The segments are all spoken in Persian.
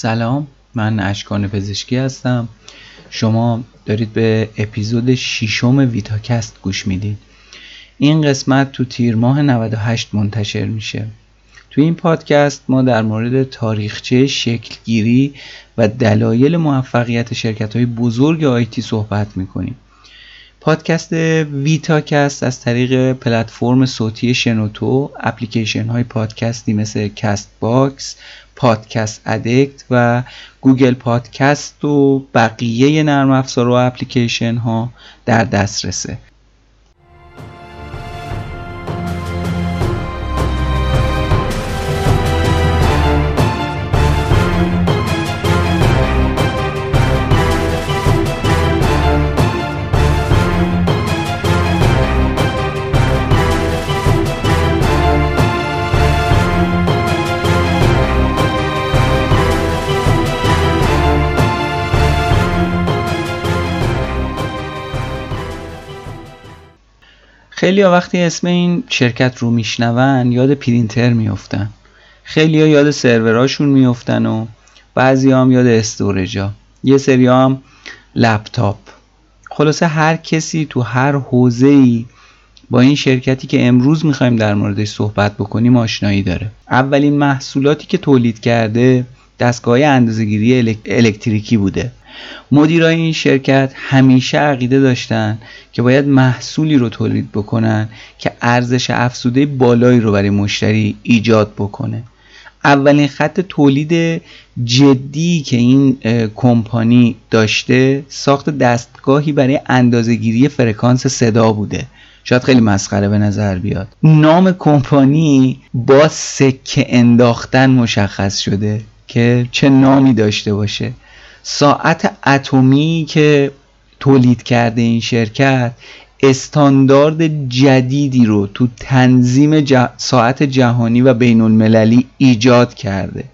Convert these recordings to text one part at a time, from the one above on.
سلام من اشکان پزشکی هستم. شما دارید به اپیزود ششم ویتاکست گوش می‌دید. این قسمت تو تیر ماه 98 منتشر میشه. تو این پادکست ما در مورد تاریخچه شکلگیری و دلایل موفقیت شرکت های بزرگ IT صحبت می‌کنیم. پادکست ویتاکست از طریق پلتفرم صوتی شنوتو اپلیکیشن های پادکستی مثل Castbox پادکست ادکت و گوگل پادکست و بقیه نرم افزار و اپلیکیشن ها در دسترسه. خیلی وقتی اسم این شرکت رو میشنون یاد پرینتر میفتن خیلی یاد سروراشون میفتن و بعضی هم یاد استورجا یه سری هم لپتاپ. خلاصه هر کسی تو هر حوزه ای با این شرکتی که امروز می‌خوایم در موردش صحبت بکنیم آشنایی داره. اولین محصولاتی که تولید کرده دستگاه اندازهگیری الکتریکی بوده. مدیرای این شرکت همیشه عقیده داشتن که باید محصولی رو تولید بکنن که ارزش افزوده بالایی رو برای مشتری ایجاد بکنه. اولین خط تولید جدی که این کمپانی داشته ساخت دستگاهی برای اندازهگیری فرکانس صدا بوده. شاید خیلی مسخره به نظر بیاد. نام کمپانی با سکه انداختن مشخص شده که چه نامی داشته باشه. ساعت اتمی که تولید کرده این شرکت استاندارد جدیدی رو تو تنظیم ساعت جهانی و بین المللی ایجاد کرده.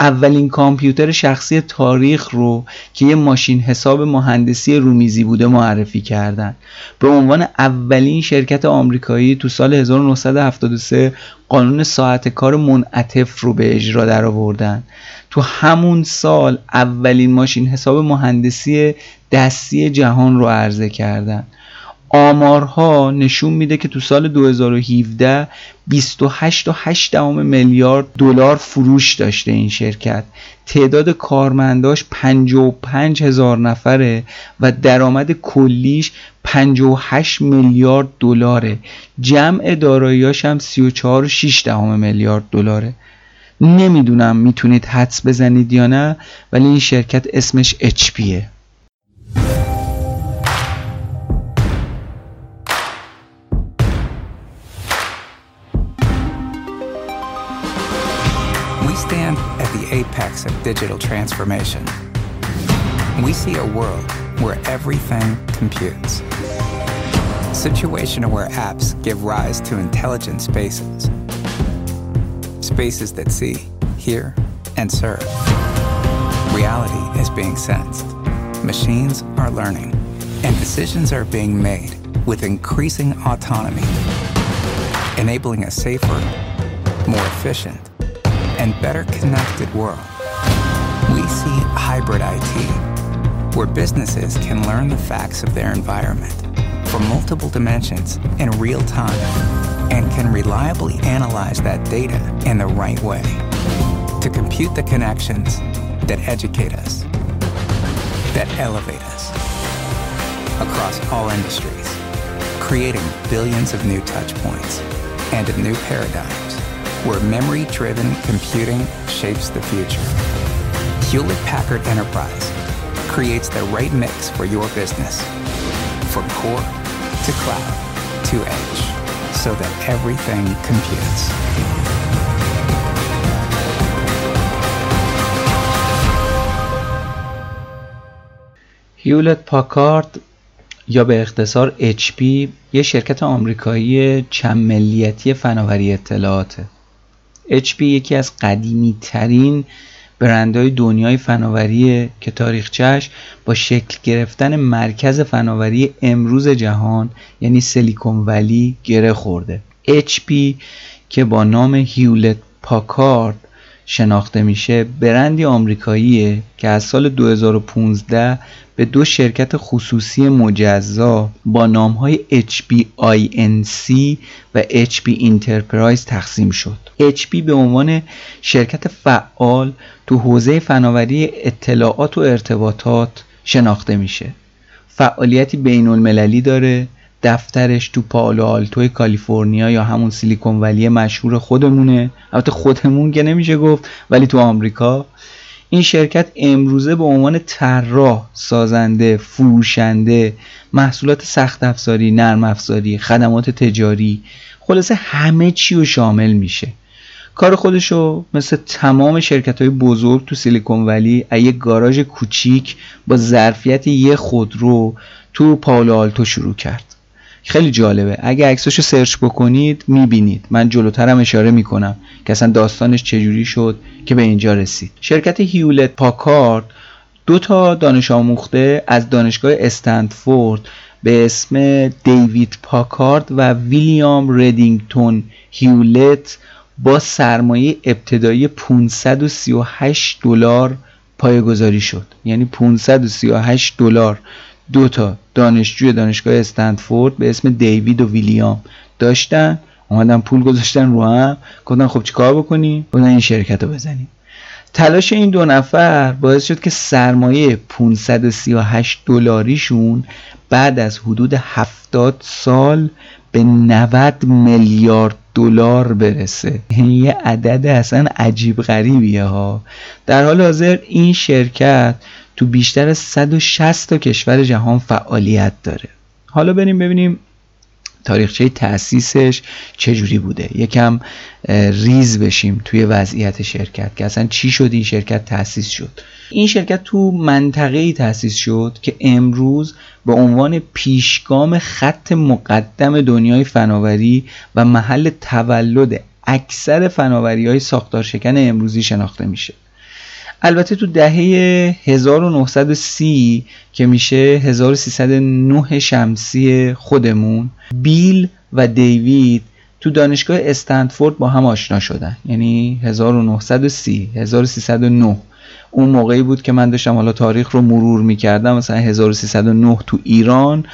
اولین کامپیوتر شخصی تاریخ رو که یه ماشین حساب مهندسی رومیزی بوده معرفی کردن. به عنوان اولین شرکت آمریکایی تو سال 1973 قانون ساعت کار منعطف رو به اجرا در آوردن تو همون سال اولین ماشین حساب مهندسی دستی جهان رو عرضه کردن. آمارها نشون میده که تو سال 2017 28.8 میلیارد دلار فروش داشته این شرکت. تعداد کارمنداش 55 هزار نفره و درآمد کلیش 58 میلیارد دلاره. جمع داراییاش هم 34.6 میلیارد دلاره. نمی‌دونم می‌تونید حدس بزنید یا نه ولی این شرکت اسمش HP stand at the apex of digital transformation. We see a world where everything computes. Situation aware apps give rise to intelligent spaces. Spaces that see, hear, and serve. Reality is being sensed. Machines are learning. And decisions are being made with increasing autonomy, enabling a safer, more efficient, and better connected world. We see hybrid IT, where businesses can learn the facts of their environment from multiple dimensions in real time and can reliably analyze that data in the right way to compute the connections that educate us, that elevate us across all industries, creating billions of new touch points and a new paradigm where memory driven computing shapes the future. Hewlett Packard Enterprise creates the right mix for your business from core to cloud to edge so that everything computes. هیولت پاکارد یا به اختصار HP یه شرکت آمریکایی چند ملیتی فناوری اطلاعاته HP یکی از قدیمی ترین برندهای دنیای فناوری که تاریخچهش با شکل گرفتن مرکز فناوری امروز جهان یعنی سیلیکون ولی گره خورده. HP که با نام هیولت پاکارد شناخته میشه برندی آمریکاییه که از سال 2015 به دو شرکت خصوصی مجزا با نام های HBINC و HB Enterprise تقسیم شد. HB به عنوان شرکت فعال تو حوزه فناوری اطلاعات و ارتباطات شناخته میشه. فعالیتی بین المللی داره. دفترش تو پالو آلتو کالیفرنیا یا همون سیلیکون ولی مشهور خودمونه البته خودمون که نمیشه گفت ولی تو آمریکا این شرکت امروزه به عنوان طراح، سازنده، فروشنده، محصولات سخت افزاری، نرم افزاری، خدمات تجاری، خلاصه همه چی رو شامل میشه. کار خودشو مثل تمام شرکت های بزرگ تو سیلیکون ولی یک گاراژ کوچیک با ظرفیت یه خودرو تو پاولو آلتو شروع کرد. خیلی جالبه. اگه عکساشو سرچ بکنید می‌بینید. من جلوترم اشاره می‌کنم که اصلا داستانش چجوری شد که به اینجا رسید. شرکت هیولت پاکارد دو تا دانش آموخته از دانشگاه استنفورد به اسم دیوید پاکارد و ویلیام ردینگتون هیولت با سرمایه ابتدایی 538 دلار پایگذاری شد. یعنی 538 دلار. دو تا دانشجوی دانشگاه استنفورد به اسم دیوید و ویلیام داشتن. اومدن پول گذاشتن رو هم. گفتن خب چیکار بکنیم؟ گفتن این شرکت رو بزنیم. تلاش این دو نفر باعث شد که سرمایه 538 دلاریشون بعد از حدود 70 سال به 90 میلیارد دلار برسه. یعنی یه عدد اصلا عجیب غریبیه ها. در حال حاضر این شرکت تو بیشتر از 160 تا کشور جهان فعالیت داره. حالا بریم ببینیم تاریخچه تأسیسش چجوری بوده. یکم ریز بشیم توی وضعیت شرکت که اصلا چی شد این شرکت تأسیس شد. این شرکت تو منطقه ای تأسیس شد که امروز به عنوان پیشگام خط مقدم دنیای فناوری و محل تولد اکثر فناوری های ساختار شکن امروزی شناخته میشه. البته تو دهه 1930 که میشه 1309 شمسی خودمون بیل و دیوید تو دانشگاه استنفورد با هم آشنا شدن. یعنی 1930 1309 اون موقعی بود که من داشتم حالا تاریخ رو مرور می‌کردم. مثلا 1309 تو ایران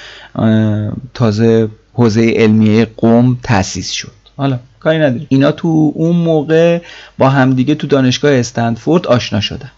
تازه حوزه علمیه قوم تأسیس شد. حالا کاری نداری اینا تو اون موقع با همدیگه تو دانشگاه استنفورد آشنا شدن.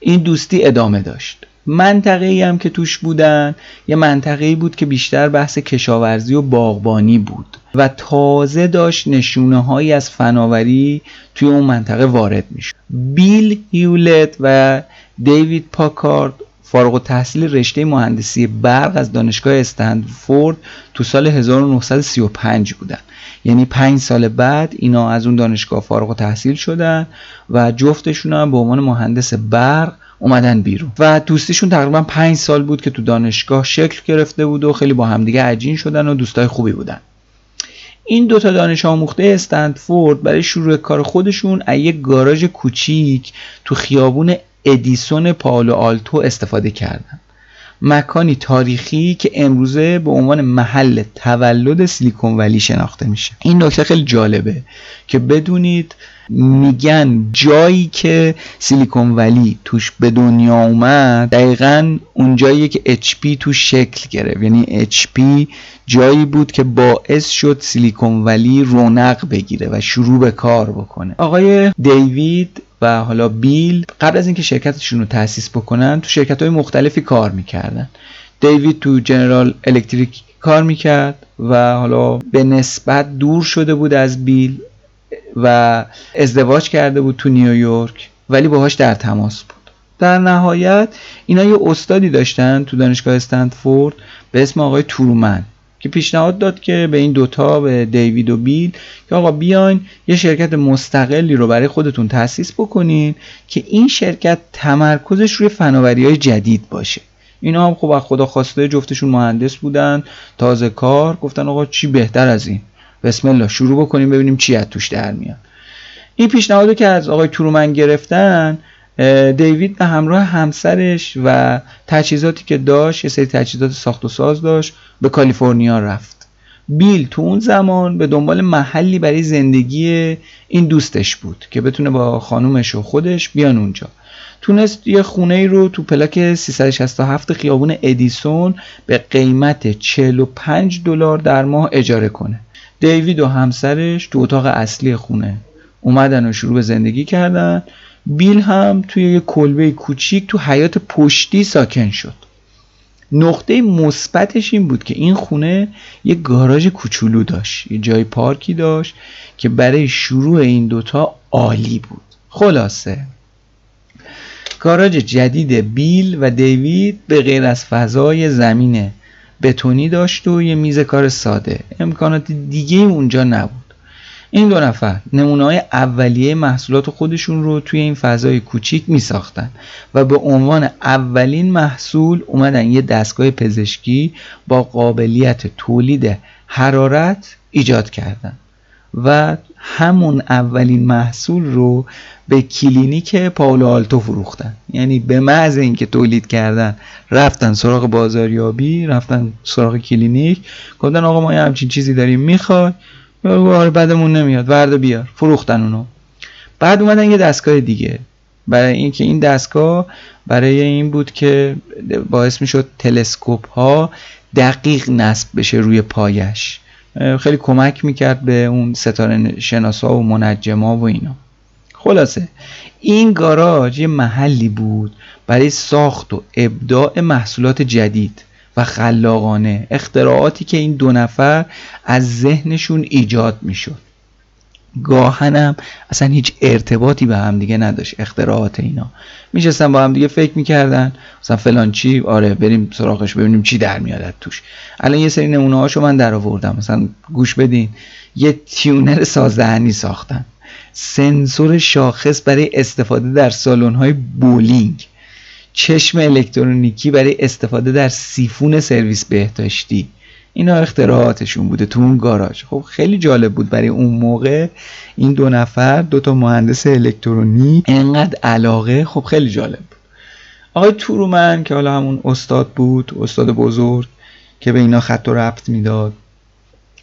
این دوستی ادامه داشت. منطقه ای هم که توش بودن یه منطقه ای بود که بیشتر بحث کشاورزی و باغبانی بود و تازه داشت نشونه هایی از فناوری توی اون منطقه وارد می‌شد. بیل هیولت و دیوید پاکارد فارغ تحصیل رشته مهندسی برق از دانشگاه استنفورد تو سال 1935 بودن. یعنی پنج سال بعد اینا از اون دانشگاه فارغ و تحصیل شدن و جفتشون هم به عنوان مهندس برق اومدن بیرون. و دوستیشون تقریبا پنج سال بود که تو دانشگاه شکل گرفته بود و خیلی با همدیگه عجین شدن و دوستای خوبی بودن. این دوتا دانش آموخته استنفورد برای شروع کار خودشون از یک گاراژ کوچیک تو خیابون ادیسون پالو آلتو استفاده کردن. مکانی تاریخی که امروزه به عنوان محل تولد سیلیکون ولی شناخته میشه. این نکته خیلی جالبه که بدونید میگن جایی که سیلیکون ولی توش به دنیا اومد دقیقا اون جایی که HP توش شکل گرفت. یعنی HP جایی بود که باعث شد سیلیکون ولی رونق بگیره و شروع به کار بکنه. آقای دیوید و حالا بیل قبل از اینکه شرکتشون رو تأسیس بکنن تو شرکت های مختلفی کار می‌کردن. دیوید تو جنرال الکتریک کار می‌کرد و حالا به نسبت دور شده بود از بیل و ازدواج کرده بود تو نیویورک ولی باهاش در تماس بود. در نهایت اینا یه استادی داشتن تو دانشگاه استنفورد به اسم آقای تورومن که پیشنهاد داد که به این دوتا به دیوید و بیل که آقا بیاین یه شرکت مستقلی رو برای خودتون تأسیس بکنین که این شرکت تمرکزش روی فناوری های جدید باشه. اینا هم خب از خدا خواسته جفتشون مهندس بودن تازه کار گفتن آقا چی بهتر از این؟ بسم الله شروع بکنیم ببینیم چی از توش در میاد. این پیشنهادو که از آقای تورومن گرفتن دیوید به همراه همسرش و تجهیزاتی که داشت یه سری تجهیزات ساخت و ساز داشت به کالیفرنیا رفت. بیل تو اون زمان به دنبال محلی برای زندگی این دوستش بود که بتونه با خانومش و خودش بیان اونجا. تونست یه خونه ای رو تو پلاک 367 خیابون ادیسون به قیمت 45 دلار در ماه اجاره کنه. دیوید و همسرش تو اتاق اصلی خونه اومدن و شروع به زندگی کردن. بیل هم توی یه کلبه کوچیک تو حیات پشتی ساکن شد. نقطه مثبتش این بود که این خونه یه گاراژ کوچولو داشت یه جای پارکی داشت که برای شروع این دوتا عالی بود. خلاصه. گاراژ جدید بیل و دیوید به غیر از فضای زمین بتونی داشت و یه میز کار ساده. امکانات دیگه اونجا نبود. این دو نفر نمونه های اولیه محصولات خودشون رو توی این فضای کوچیک می ساختن و به عنوان اولین محصول اومدن یه دستگاه پزشکی با قابلیت تولید حرارت ایجاد کردن و همون اولین محصول رو به کلینیک پالو آلتو فروختن. یعنی به محض اینکه تولید کردن رفتن سراغ بازاریابی رفتن سراغ کلینیک گفتن آقا ما یه همچین چیزی داریم می‌خوای؟ آره بعدمون نمیاد. ورد بیار. فروختن اونو. بعد اومدن یه دستگاه دیگه. برای اینکه این دستگاه برای این بود که باعث می‌شد تلسکوپ ها دقیق نصب بشه روی پایش. خیلی کمک می‌کرد به اون ستاره شناسا و منجما و اینا. خلاصه این گاراژ یه محلی بود برای ساخت و ابداع محصولات جدید. و خلاقانه اختراعاتی که این دو نفر از ذهنشون ایجاد می‌شد. گاهنم اصلا هیچ ارتباطی به هم دیگه نداشت اختراعات اینا. میشستن با هم دیگه فکر می‌کردن. مثلا فلان چی؟ آره بریم سراغش ببینیم چی در میاد توش. الان یه سری نمونه هاشو من در آوردم مثلا گوش بدین. یه تیونر سازدهنی ساختن. سنسور شاخص برای استفاده در سالن های بولینگ. چشم الکترونیکی برای استفاده در سیفون سرویس بهداشتی. اینا اختراعاتشون بوده تو اون گاراژ. خب خیلی جالب بود برای اون موقع این دو نفر دو تا مهندس الکترونیک انقدر علاقه خب خیلی جالب بود. آقای تورومن که حالا همون استاد بود استاد بزرگ که به اینا خط و ربط می‌داد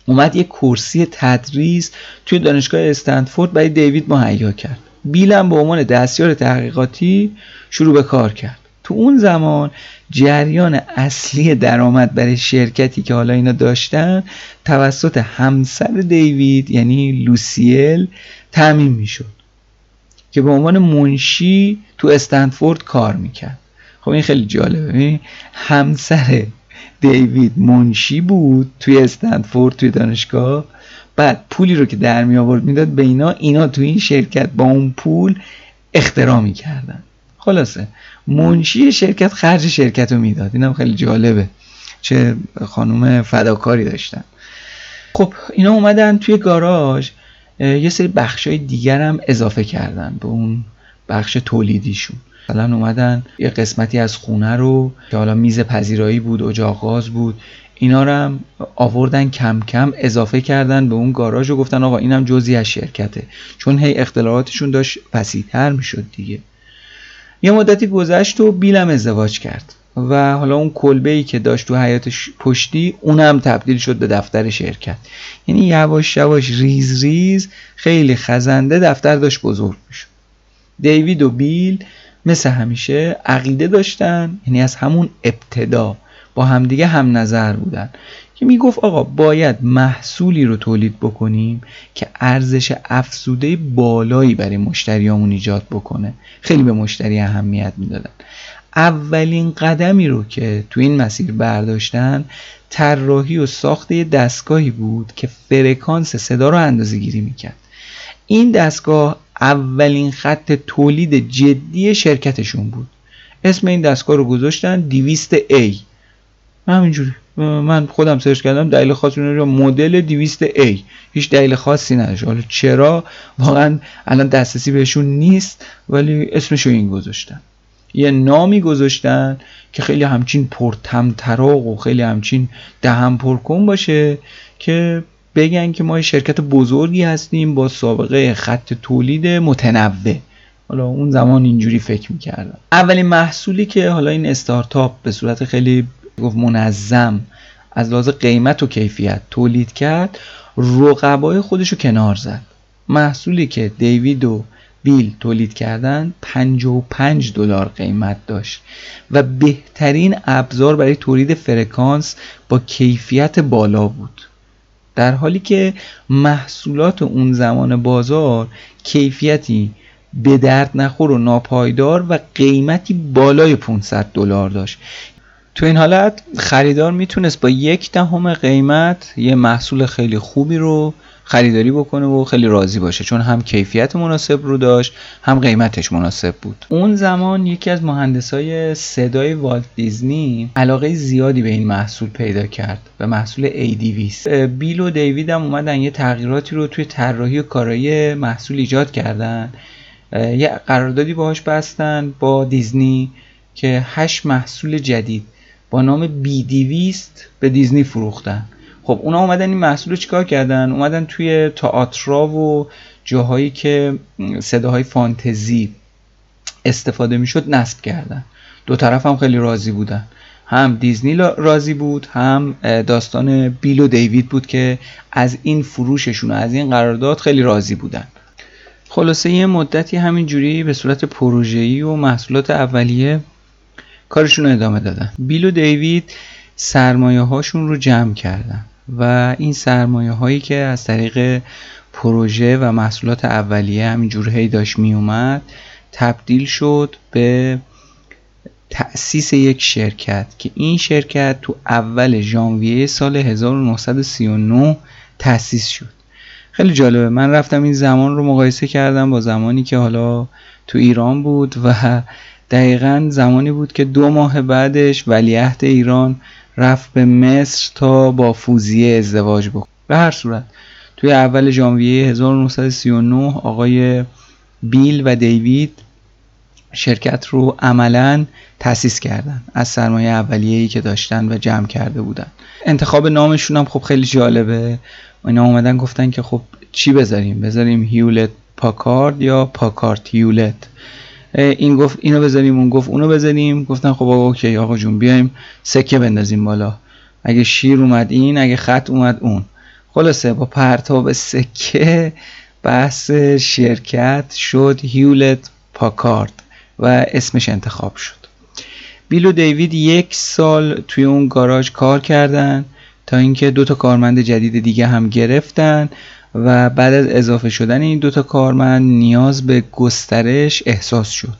اومد یه کرسی تدریس توی دانشگاه استنفورد برای دیوید مهیا کرد. بیلم به عنوان دستیار تحقیقاتی شروع به کار کرد. تو اون زمان جریان اصلی درآمد برای شرکتی که حالا اینا داشتن توسط همسر دیوید یعنی لوسیل تعمین می‌شد که به عنوان منشی تو استنفورد کار می‌کرد. خب این خیلی جالبه. همسر دیوید منشی بود توی استنفورد توی دانشگاه. بعد پولی رو که در می آورد می‌داد به اینا اینا تو این شرکت با اون پول اختراع می‌کردن. خلاصه. منشی شرکت خرج شرکت رو می‌داد. اینم خیلی جالبه. چه خانوم فداکاری داشتن. خب اینا اومدن توی گاراژ یه سری بخش های دیگر هم اضافه کردن به اون بخش تولیدیشون. مثلا اومدن یه قسمتی از خونه رو که حالا میز پذیرایی بود اجاق گاز بود اینا رو هم آوردن کم کم اضافه کردن به اون گاراژ و گفتن آقا اینم جزی از شرکته. چون هی اختلاعاتشون داشت پسیتر می‌شد دیگه. یه مدتی گذشت و بیلم ازدواج کرد و حالا اون کلبه ای که داشت تو حیات پشتی اونم تبدیل شد به دفتر شرکت. یعنی یواش یواش ریز ریز خیلی خزنده دفتر داشت بزرگ می‌شد. دیوید و بیل مثل همیشه عقیده داشتن یعنی از همون ابتدا با همدیگه هم نظر بودن. که می‌گفت آقا باید محصولی رو تولید بکنیم که ارزش افزوده بالایی برای مشتریامون ایجاد بکنه. خیلی به مشتری اهمیت می‌دادن. اولین قدمی رو که تو این مسیر برداشتن طراحی و ساخت یه دستگاهی بود که فرکانس صدا رو اندازه گیری می‌کرد. این دستگاه اولین خط تولید جدی شرکتشون بود. اسم این دستگاه رو گذاشتن 200 A. همینجوری. من خودم سرچ کردم دلیل خاصی رو مدل 200 A. هیچ دلیل خاصی نداشت. حالا چرا؟ واقعا الان دسترسی بهشون نیست ولی اسمش رو این گذاشتن. یه نامی گذاشتن که خیلی همچین پرتمطراق و خیلی همچین دهم پرکن باشه که بگن که ما شرکت بزرگی هستیم با سابقه خط تولید متنوع. حالا اون زمان اینجوری فکر می‌کردم. اولین محصولی که حالا این استارتاپ به صورت خیلی گفت منظم. از لحاظ قیمت و کیفیت تولید کرد. رقبای خودش رو کنار زد. محصولی که دیوید و بیل تولید کردن 55 دلار قیمت داشت. و بهترین ابزار برای تولید فرکانس با کیفیت بالا بود. در حالی که محصولات اون زمان بازار کیفیتی به درد نخور و ناپایدار و قیمتی بالای 500 دلار داشت. تو این حالت خریدار می‌تونست با یک دهم قیمت یه محصول خیلی خوبی رو خریداری بکنه و خیلی راضی باشه چون هم کیفیت مناسب رو داشت هم قیمتش مناسب بود. اون زمان یکی از مهندسای صدای والت دیزنی علاقه زیادی به این محصول پیدا کرد به محصول ADVs بیل و دیوید هم اومدن یه تغییراتی رو توی طراحی و کارایی محصول ایجاد کردن. یه قراردادی باهاش بستن با دیزنی که هشت محصول جدید با نام بی دیویست به دیزنی فروختن. خب اونا اومدن این محصول رو چیکار کردن؟ اومدن توی تئاترا و جاهایی که صداهای فانتزی استفاده می‌شد نصب کردن. دو طرف هم خیلی راضی بودن. هم دیزنی راضی بود هم داستان بیل و دیوید بود که از این فروششون و از این قرارداد خیلی راضی بودن. خلاصه یه مدتی همینجوری به صورت پروژه‌ای و محصولات اولیه کارشون رو ادامه دادن. بیل و دیوید سرمایه هاشون رو جمع کردن و این سرمایه هایی که از طریق پروژه و محصولات اولیه همینجور هی داشت می اومد تبدیل شد به تأسیس یک شرکت که این شرکت تو اول ژانویه سال 1939 تأسیس شد. خیلی جالبه. من رفتم این زمان رو مقایسه کردم با زمانی که حالا تو ایران بود و دقیقا زمانی بود که دو ماه بعدش ولیعهد ایران رفت به مصر تا با فوزیه ازدواج بکنه به هر صورت توی اول ژانویه 1939 آقای بیل و دیوید شرکت رو عملا تأسیس کردن از سرمایه اولیه‌ای که داشتن و جمع کرده بودن. انتخاب نامشون هم خب خیلی جالبه. اینا اومدن گفتن که خب چی بذاریم؟ بذاریم هیولت پاکارد یا پاکارد هیولت؟ این گفت اینو بذاریم اون گفت اونو بذاریم گفتن خب آقا اوکی آقا جون بیایم سکه بندازیم بالا. اگه شیر اومد این اگه خط اومد اون. خلاصه با پرتاب سکه بحث شرکت شد. هیولت پاکارد و اسمش انتخاب شد. بیل و دیوید یک سال توی اون گاراژ کار کردن تا اینکه دو تا کارمند جدید دیگه هم گرفتن. و بعد از اضافه شدن این دوتا کارمند نیاز به گسترش احساس شد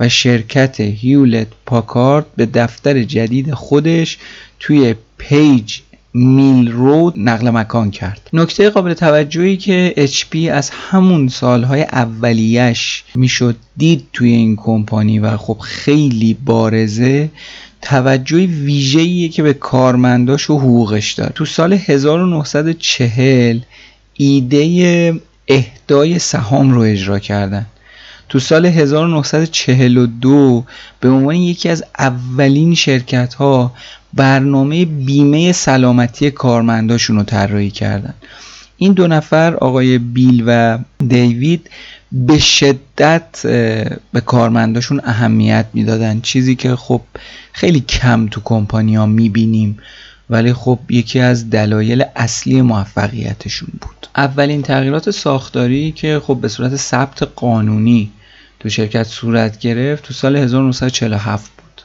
و شرکت هیولت پاکارد به دفتر جدید خودش توی پیج میل رود نقل مکان کرد. نکته قابل توجهی که HP از همون سالهای اولیش می‌شد دید توی این کمپانی و خب خیلی بارزه توجه ویژه‌ایه که به کارمنداش و حقوقش داره تو سال 1940 ایده اهدای سهام رو اجرا کردن. تو سال 1942 به عنوان یکی از اولین شرکت ها برنامه بیمه سلامتی کارمنداشون رو طراحی کردن. این دو نفر آقای بیل و دیوید به شدت به کارمنداشون اهمیت می‌دادن. چیزی که خب خیلی کم تو کمپانی ها می‌بینیم. ولی خب یکی از دلایل اصلی موفقیتشون بود. اولین تغییرات ساختاری که خب به صورت ثبت قانونی تو شرکت صورت گرفت تو سال 1947 بود.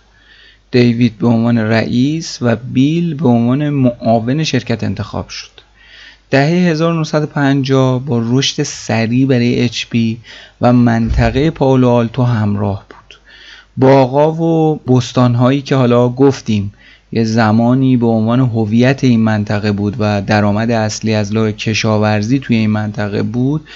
دیوید به عنوان رئیس و بیل به عنوان معاون شرکت انتخاب شد. دهه 1950 با رشد سریع برای HP و منطقه پاولو آلتو همراه بود. باغا و بستانهایی که حالا گفتیم یه زمانی به عنوان هویت این منطقه بود و درآمد اصلی از لای کشاورزی توی این منطقه بود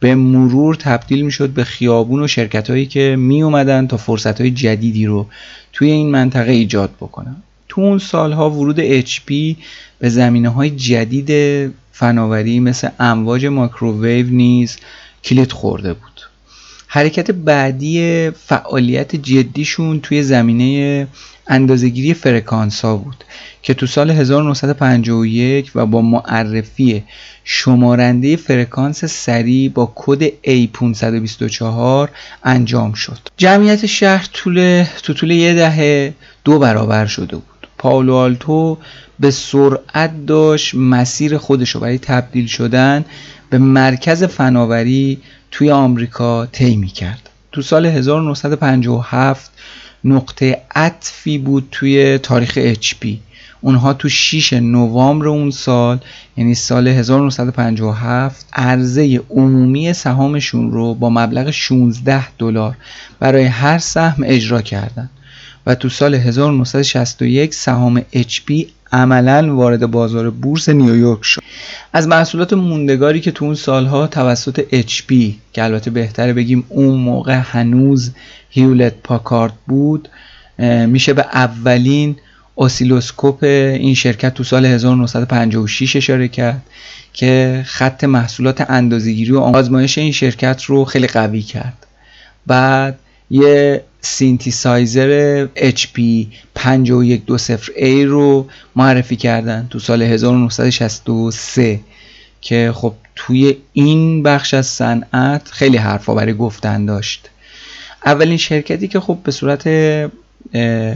به مرور تبدیل می‌شد به خیابون و شرکت هایی که می اومدن تا فرصت های جدیدی رو توی این منطقه ایجاد بکنن. تو اون سالها ورود HP به زمینه های جدید فناوری مثل امواج ماکروویو نیز کلید خورده بود. حرکت بعدی فعالیت جدیشون توی زمینه اندازهگیری فرکانس ها بود که تو سال 1951 و با معرفی شمارنده فرکانس سریع با کد A524 انجام شد. جمعیت شهر طول تو طول یه دهه دو برابر شده بود. پالو آلتو به سرعت داشت مسیر خودش رو برای تبدیل شدن به مرکز فناوری توی آمریکا طی کرد تو سال 1957 نقطه عطفی بود توی تاریخ HP اونها تو 6 نوامبر اون سال یعنی سال 1957 عرضه عمومی سهامشون رو با مبلغ 16 دلار برای هر سهم اجرا کردند و تو سال 1961 سهام HP عملا وارد بازار بورس نیویورک شد. از محصولات موندگاری که تو اون سالها توسط HP که البته بهتره بگیم اون موقع هنوز هیولت پاکارد بود میشه به اولین اسیلوسکوپ این شرکت تو سال 1956 اشاره کرد که خط محصولات اندازه‌گیری و آزمایش این شرکت رو خیلی قوی کرد. بعد یه سینتیسایزر HP 5120A رو معرفی کردن تو سال 1963 که خب توی این بخش از صنعت خیلی حرفا برای گفتن داشت اولین شرکتی که خب به صورت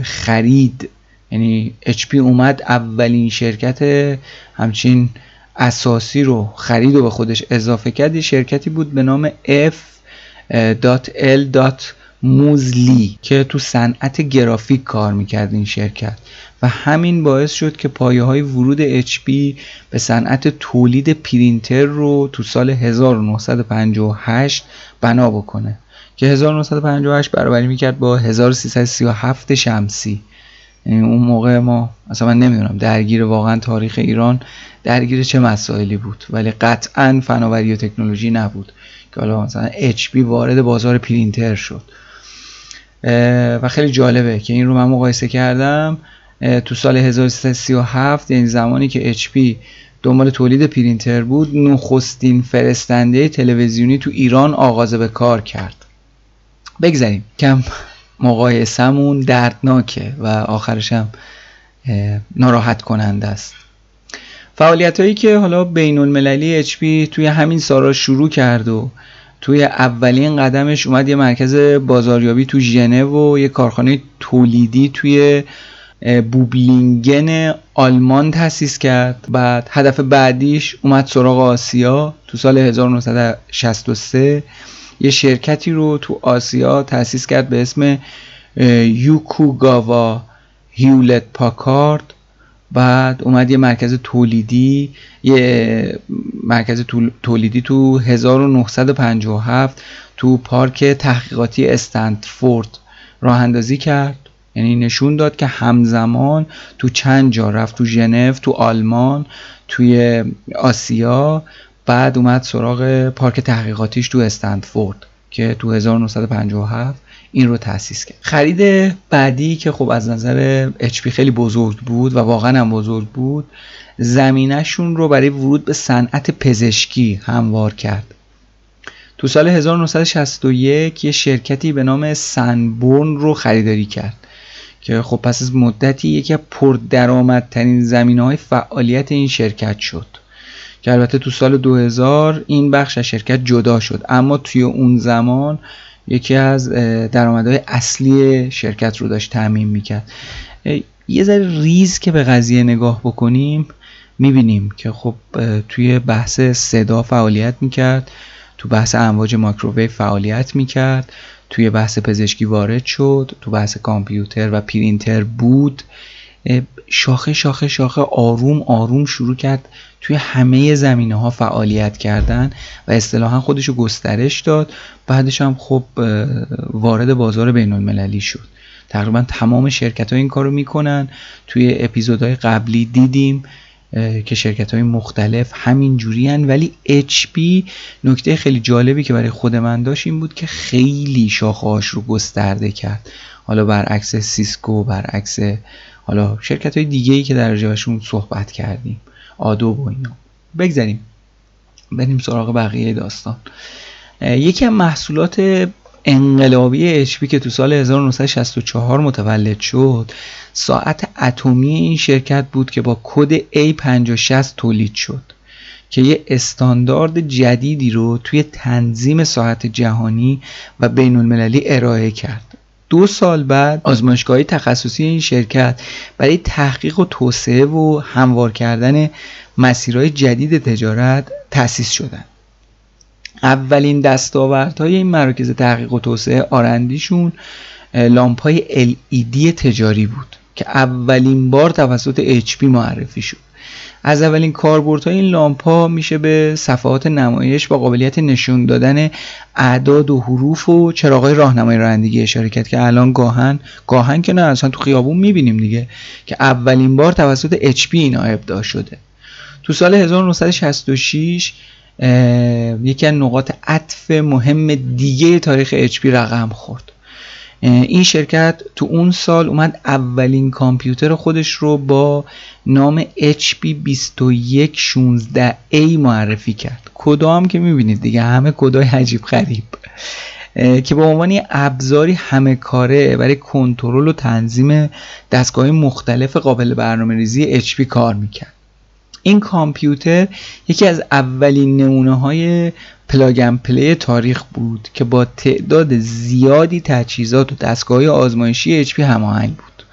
خرید یعنی HP اومد اولین شرکت همچین اساسی رو خرید و به خودش اضافه کرد شرکتی بود به نام F.L. موزلی که تو صنعت گرافیک کار می‌کرد این شرکت. و همین باعث شد که پایه های ورود HP به صنعت تولید پرینتر رو تو سال 1958 بنا بکنه. که 1958 برابری می‌کرد با 1337 شمسی. یعنی اون موقع ما اصلا من نمی‌دونم درگیر واقعا تاریخ ایران درگیر چه مسائلی بود. ولی قطعا فناوری و تکنولوژی نبود. که حالا مثلا HP وارد بازار پرینتر شد. و خیلی جالبه که این رو من مقایسه کردم تو سال 1337 یعنی زمانی که HP دنبال تولید پرینتر بود نخستین فرستنده تلویزیونی تو ایران آغاز به کار کرد. بگذاریم. کم مقایسمون دردناکه و آخرش هم ناراحت کننده است. فعالیت هایی که حالا بین المللی HP توی همین سالا شروع کرد و توی اولین قدمش اومد یه مرکز بازاریابی تو ژنو و یه کارخانه تولیدی توی بوبلینگن آلمان تأسیس کرد. بعد هدف بعدیش اومد سراغ آسیا تو سال 1963 یه شرکتی رو تو آسیا تأسیس کرد به اسم یوکوگاوا هیولت پاکارد. بعد اومد یه مرکز تولیدی یه مرکز تولیدی تو 1957 تو پارک تحقیقاتی استنفورد راه اندازی کرد. یعنی نشون داد که همزمان تو چند جا رفت تو ژنو تو آلمان توی آسیا بعد اومد سراغ پارک تحقیقاتیش تو استنفورد که تو 1957 این رو تأسیس کرد. خرید بعدی که خب از نظر HP خیلی بزرگ بود و واقعا هم بزرگ بود زمینشون رو برای ورود به صنعت پزشکی هموار کرد. تو سال 1961 یه شرکتی به نام سنبورن رو خریداری کرد که خب پس از مدتی یکی از پردرآمدترین زمینه های فعالیت این شرکت شد. که البته تو سال 2000 این بخش از شرکت جدا شد. اما توی اون زمان یکی از درآمدهای اصلی شرکت رو داشت تأمین می‌کرد. یه ذره ریز که به قضیه نگاه بکنیم می‌بینیم که خب توی بحث صدا فعالیت می‌کرد تو بحث امواج مایکروویو فعالیت می‌کرد توی بحث پزشکی وارد شد تو بحث کامپیوتر و پرینتر بود. شاخه شاخه شاخه آروم آروم شروع کرد توی همه زمینه ها فعالیت کردن و اصطلاحا خودش رو گسترش داد. بعدش هم خب وارد بازار بین المللی شد. تقریبا تمام شرکت ها این کارو می‌کنن. توی اپیزودهای قبلی دیدیم که شرکت های مختلف همین جوری ولی HP نکته خیلی جالبی که برای خود من داشت این بود که خیلی شاخهاش رو گسترده کرد. حالا برعکس سیسکو برعکس حالا شرکت های دیگه ای که در رجبشون صحبت کردیم. Adobe و اینا. بگذاریم. بریم سراغ بقیه داستان. یکی از محصولات انقلابی HP که تو سال 1964 متولد شد ساعت اتمی این شرکت بود که با کد A560 تولید شد که یه استاندارد جدیدی رو توی تنظیم ساعت جهانی و بین المللی ارائه کرد. دو سال بعد آزمایشگاه تخصصی این شرکت برای تحقیق و توسعه و هموار کردن مسیرهای جدید تجارت تأسیس شدن. اولین دستاوردهای این مراکز تحقیق و توسعه آرندیشون لامپای LED تجاری بود که اولین بار توسط HP معرفی شد. از اولین کاربردهای این لامپا میشه به صفحات نمایش با قابلیت نشون دادن اعداد و حروف و چراغای راهنمای رانندگی اشاره کرد که الان گاهن گاهن که نه اصلا تو خیابون می‌بینیم دیگه که اولین بار توسط HP اینا ابداع شده. تو سال 1966 یکی از نقاط عطف مهم دیگه تاریخ HP رقم خورد. این شرکت تو اون سال اومد اولین کامپیوتر خودش رو با نام HP 2116A معرفی کرد. کدام که می‌بینید دیگه همه کدای عجیب غریب. که به عنوان ابزاری همه کاره برای کنترل و تنظیم دستگاه مختلف قابل برنامه ریزی HP کار می‌کرد. این کامپیوتر یکی از اولین نمونه های پلاگن پلی تاریخ بود که با تعداد زیادی تجهیزات و دستگاه آزمایشی HP هماهنگ بود.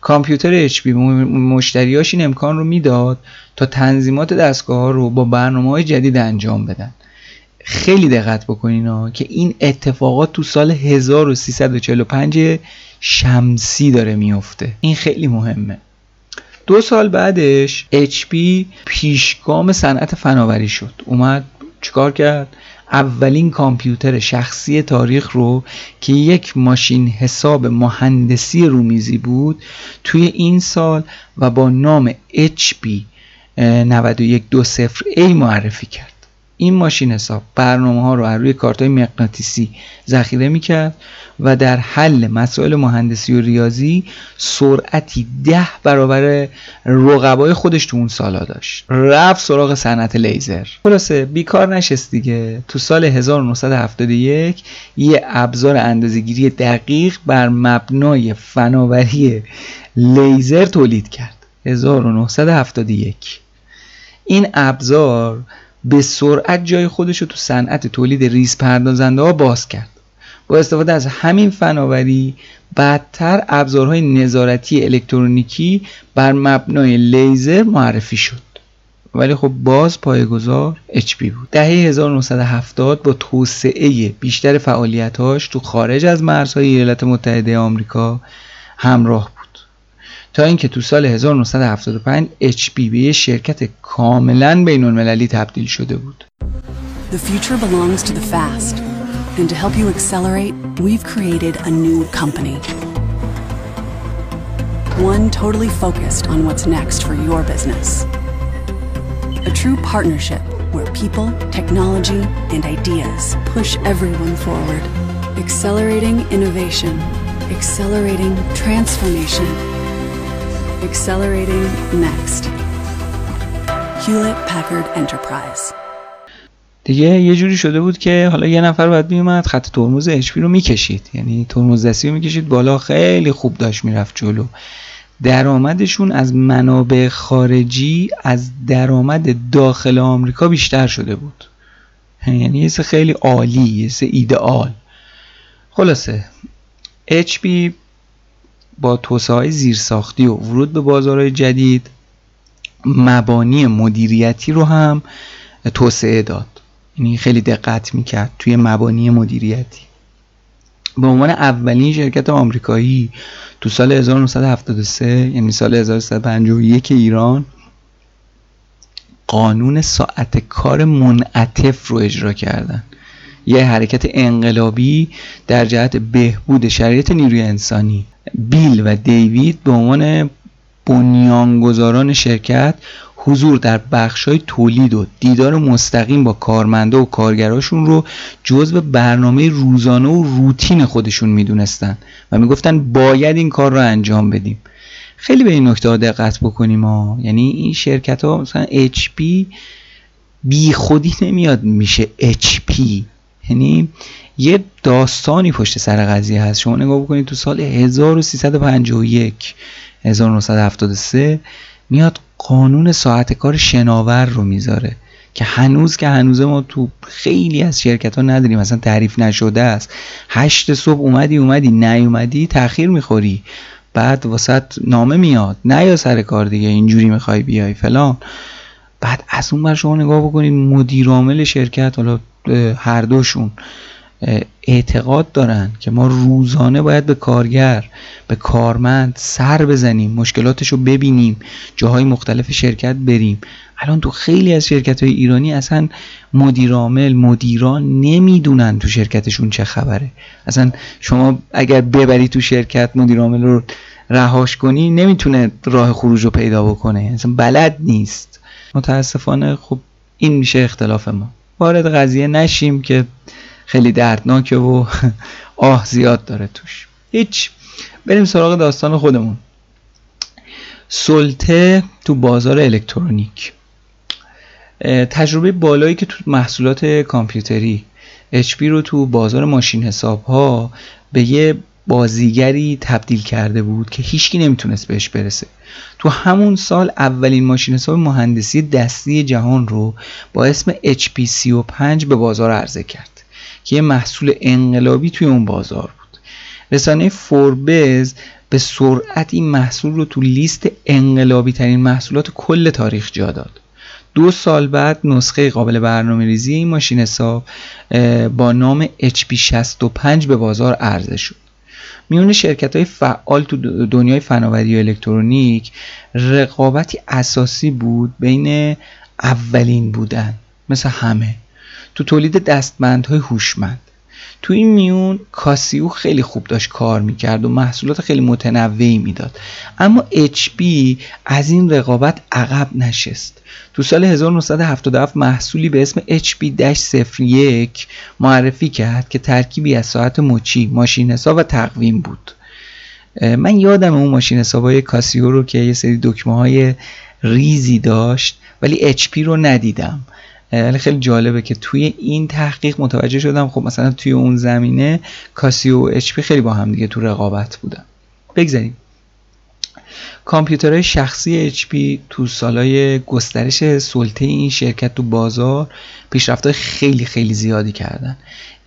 کامپیوتر HP مشتریاش این امکان رو می‌داد تا تنظیمات دستگاه ها رو با برنامه های جدید انجام بدن. خیلی دقت بکنین که این اتفاقات تو سال 1345 شمسی داره میفته این خیلی مهمه. دو سال بعدش HP پیشگام صنعت فناوری شد. اومد چیکار کرد؟ اولین کامپیوتر شخصی تاریخ رو که یک ماشین حساب مهندسی رومیزی بود توی این سال و با نام HP 9120A معرفی کرد. این ماشین حساب برنامه ها رو از روی کارت های مغناطیسی ذخیره می‌کرد و در حل مسائل مهندسی و ریاضی سرعتی ده برابر رقبای خودش تو اون سالا داشت. رفت سراغ صنعت لیزر. خلاصه بیکار نشست دیگه. تو سال 1971 یه ابزار اندازهگیری دقیق بر مبنای فناوری لیزر تولید کرد. 1971 این ابزار به سرعت جای خودش رو تو صنعت تولید ریز پردازنده ها باز کرد. با استفاده از همین فناوری بعدتر ابزارهای نظارتی الکترونیکی بر مبنای لیزر معرفی شد. ولی خب باز پایگذار HP بود. دهه 1970 با توسعه بیشتر فعالیتاش تو خارج از مرزهای ایالات متحده آمریکا همراه تا اینکه تو سال 1975 HP به یه شرکت کاملا بین المللی تبدیل شده بود The future belongs to the fast. And to help you accelerate, we've created a new company. One totally focused on what's next for your business. A true partnership where people, technology, and ideas push everyone forward. Accelerating innovation, accelerating transformation, Accelerating next. Hewlett Packard Enterprise. دیگه یه جوری شده بود که حالا یه نفر باید میومد خط ترمز HP رو می‌کشید یعنی ترمز دستی رو می‌کشید بالا خیلی خوب داشت می‌رفت جلو درآمدشون از منابع خارجی از درآمد داخل آمریکا بیشتر شده بود یعنی یه خیلی عالی یه ایدئال خلاصه HP با توسعه زیرساختی و ورود به بازارهای جدید مبانی مدیریتی رو هم توسعه داد. یعنی خیلی دقت می‌کرد توی مبانی مدیریتی. به عنوان اولین شرکت آمریکایی تو سال 1973 یعنی سال 1351 ایران قانون ساعت کار منعطف رو اجرا کردن. یه حرکت انقلابی در جهت بهبود شرایط نیروی انسانی. بیل و دیوید به عنوان بنیانگذاران شرکت حضور در بخشای تولید و دیدار مستقیم با کارمنده و کارگراشون رو جزو برنامه روزانه و روتین خودشون می‌دونستن و می‌گفتن باید این کار رو انجام بدیم. خیلی به این نکته دقت بکنیم ها. یعنی این شرکت ها مثلا HP بی خودی نمیاد میشه HP یعنی یه داستانی پشت سر قضیه هست. شما نگاه بکنید تو سال 1351 1973 میاد قانون ساعت کار شناور رو می‌ذاره که هنوز که هنوز ما تو خیلی از شرکت ها نداریم مثلا تعریف نشده است. هشت صبح اومدی اومدی نیومدی تاخیر می‌خوری. بعد واسط نامه میاد نه یا سر کار دیگه اینجوری می‌خوای بیای فلان. بعد از اون بر شما نگاه بکنید مدیر عامل شرکت حالا هر دوشون اعتقاد دارن که ما روزانه باید به کارگر به کارمند سر بزنیم مشکلاتش رو ببینیم جاهای مختلف شرکت بریم. الان تو خیلی از شرکت های ایرانی اصلا مدیرامل مدیران نمی‌دونن تو شرکتشون چه خبره. اصلا شما اگر ببری تو شرکت مدیرامل رو رهاش کنی نمی‌تونه راه خروج رو پیدا بکنه. اصلا بلد نیست. متاسفانه خب این میشه اختلاف ما. وارد قضیه نشیم که خیلی دردناکه و آه زیاد داره توش. هیچ. بریم سراغ داستان خودمون. سلطه تو بازار الکترونیک. تجربه بالایی که تو محصولات کامپیوتری HP رو تو بازار ماشین حساب ها به یه بازیگری تبدیل کرده بود که هیچکی نمی‌تونست بهش برسه. تو همون سال اولین ماشین حساب مهندسی دستی جهان رو با اسم HP 35 به بازار عرضه کرد. که یه محصول انقلابی توی اون بازار بود. رسانه فوربز به سرعت این محصول رو تو لیست انقلابی ترین محصولات کل تاریخ جا داد. دو سال بعد نسخه قابل برنامه ریزی این ماشین حساب با نام HP65 به بازار عرضه شد. میون شرکت های فعال تو دنیای فناوری و الکترونیک رقابتی اساسی بود بین اولین بودن مثل همه. تو تولید دستبندهای هوشمند. تو این میون کاسیو خیلی خوب داشت کار می‌کرد و محصولات خیلی متنوعی می‌داد. اما HP از این رقابت عقب نشست. تو سال 1977 محصولی به اسم HP-01 معرفی کرد که ترکیبی از ساعت مچی، ماشین حساب و تقویم بود. من یادم اون ماشین حساب های کاسیو رو که یه سری دکمه های ریزی داشت ولی HP رو ندیدم. ولی خیلی جالبه که توی این تحقیق متوجه شدم خب مثلا توی اون زمینه کاسیو و اچ خیلی با هم دیگه تو رقابت بودن. بگذاریم. کامپیوترهای شخصی HP تو سالهای گسترش سلطه این شرکت تو بازار پیشرفتهای خیلی خیلی زیادی کردن.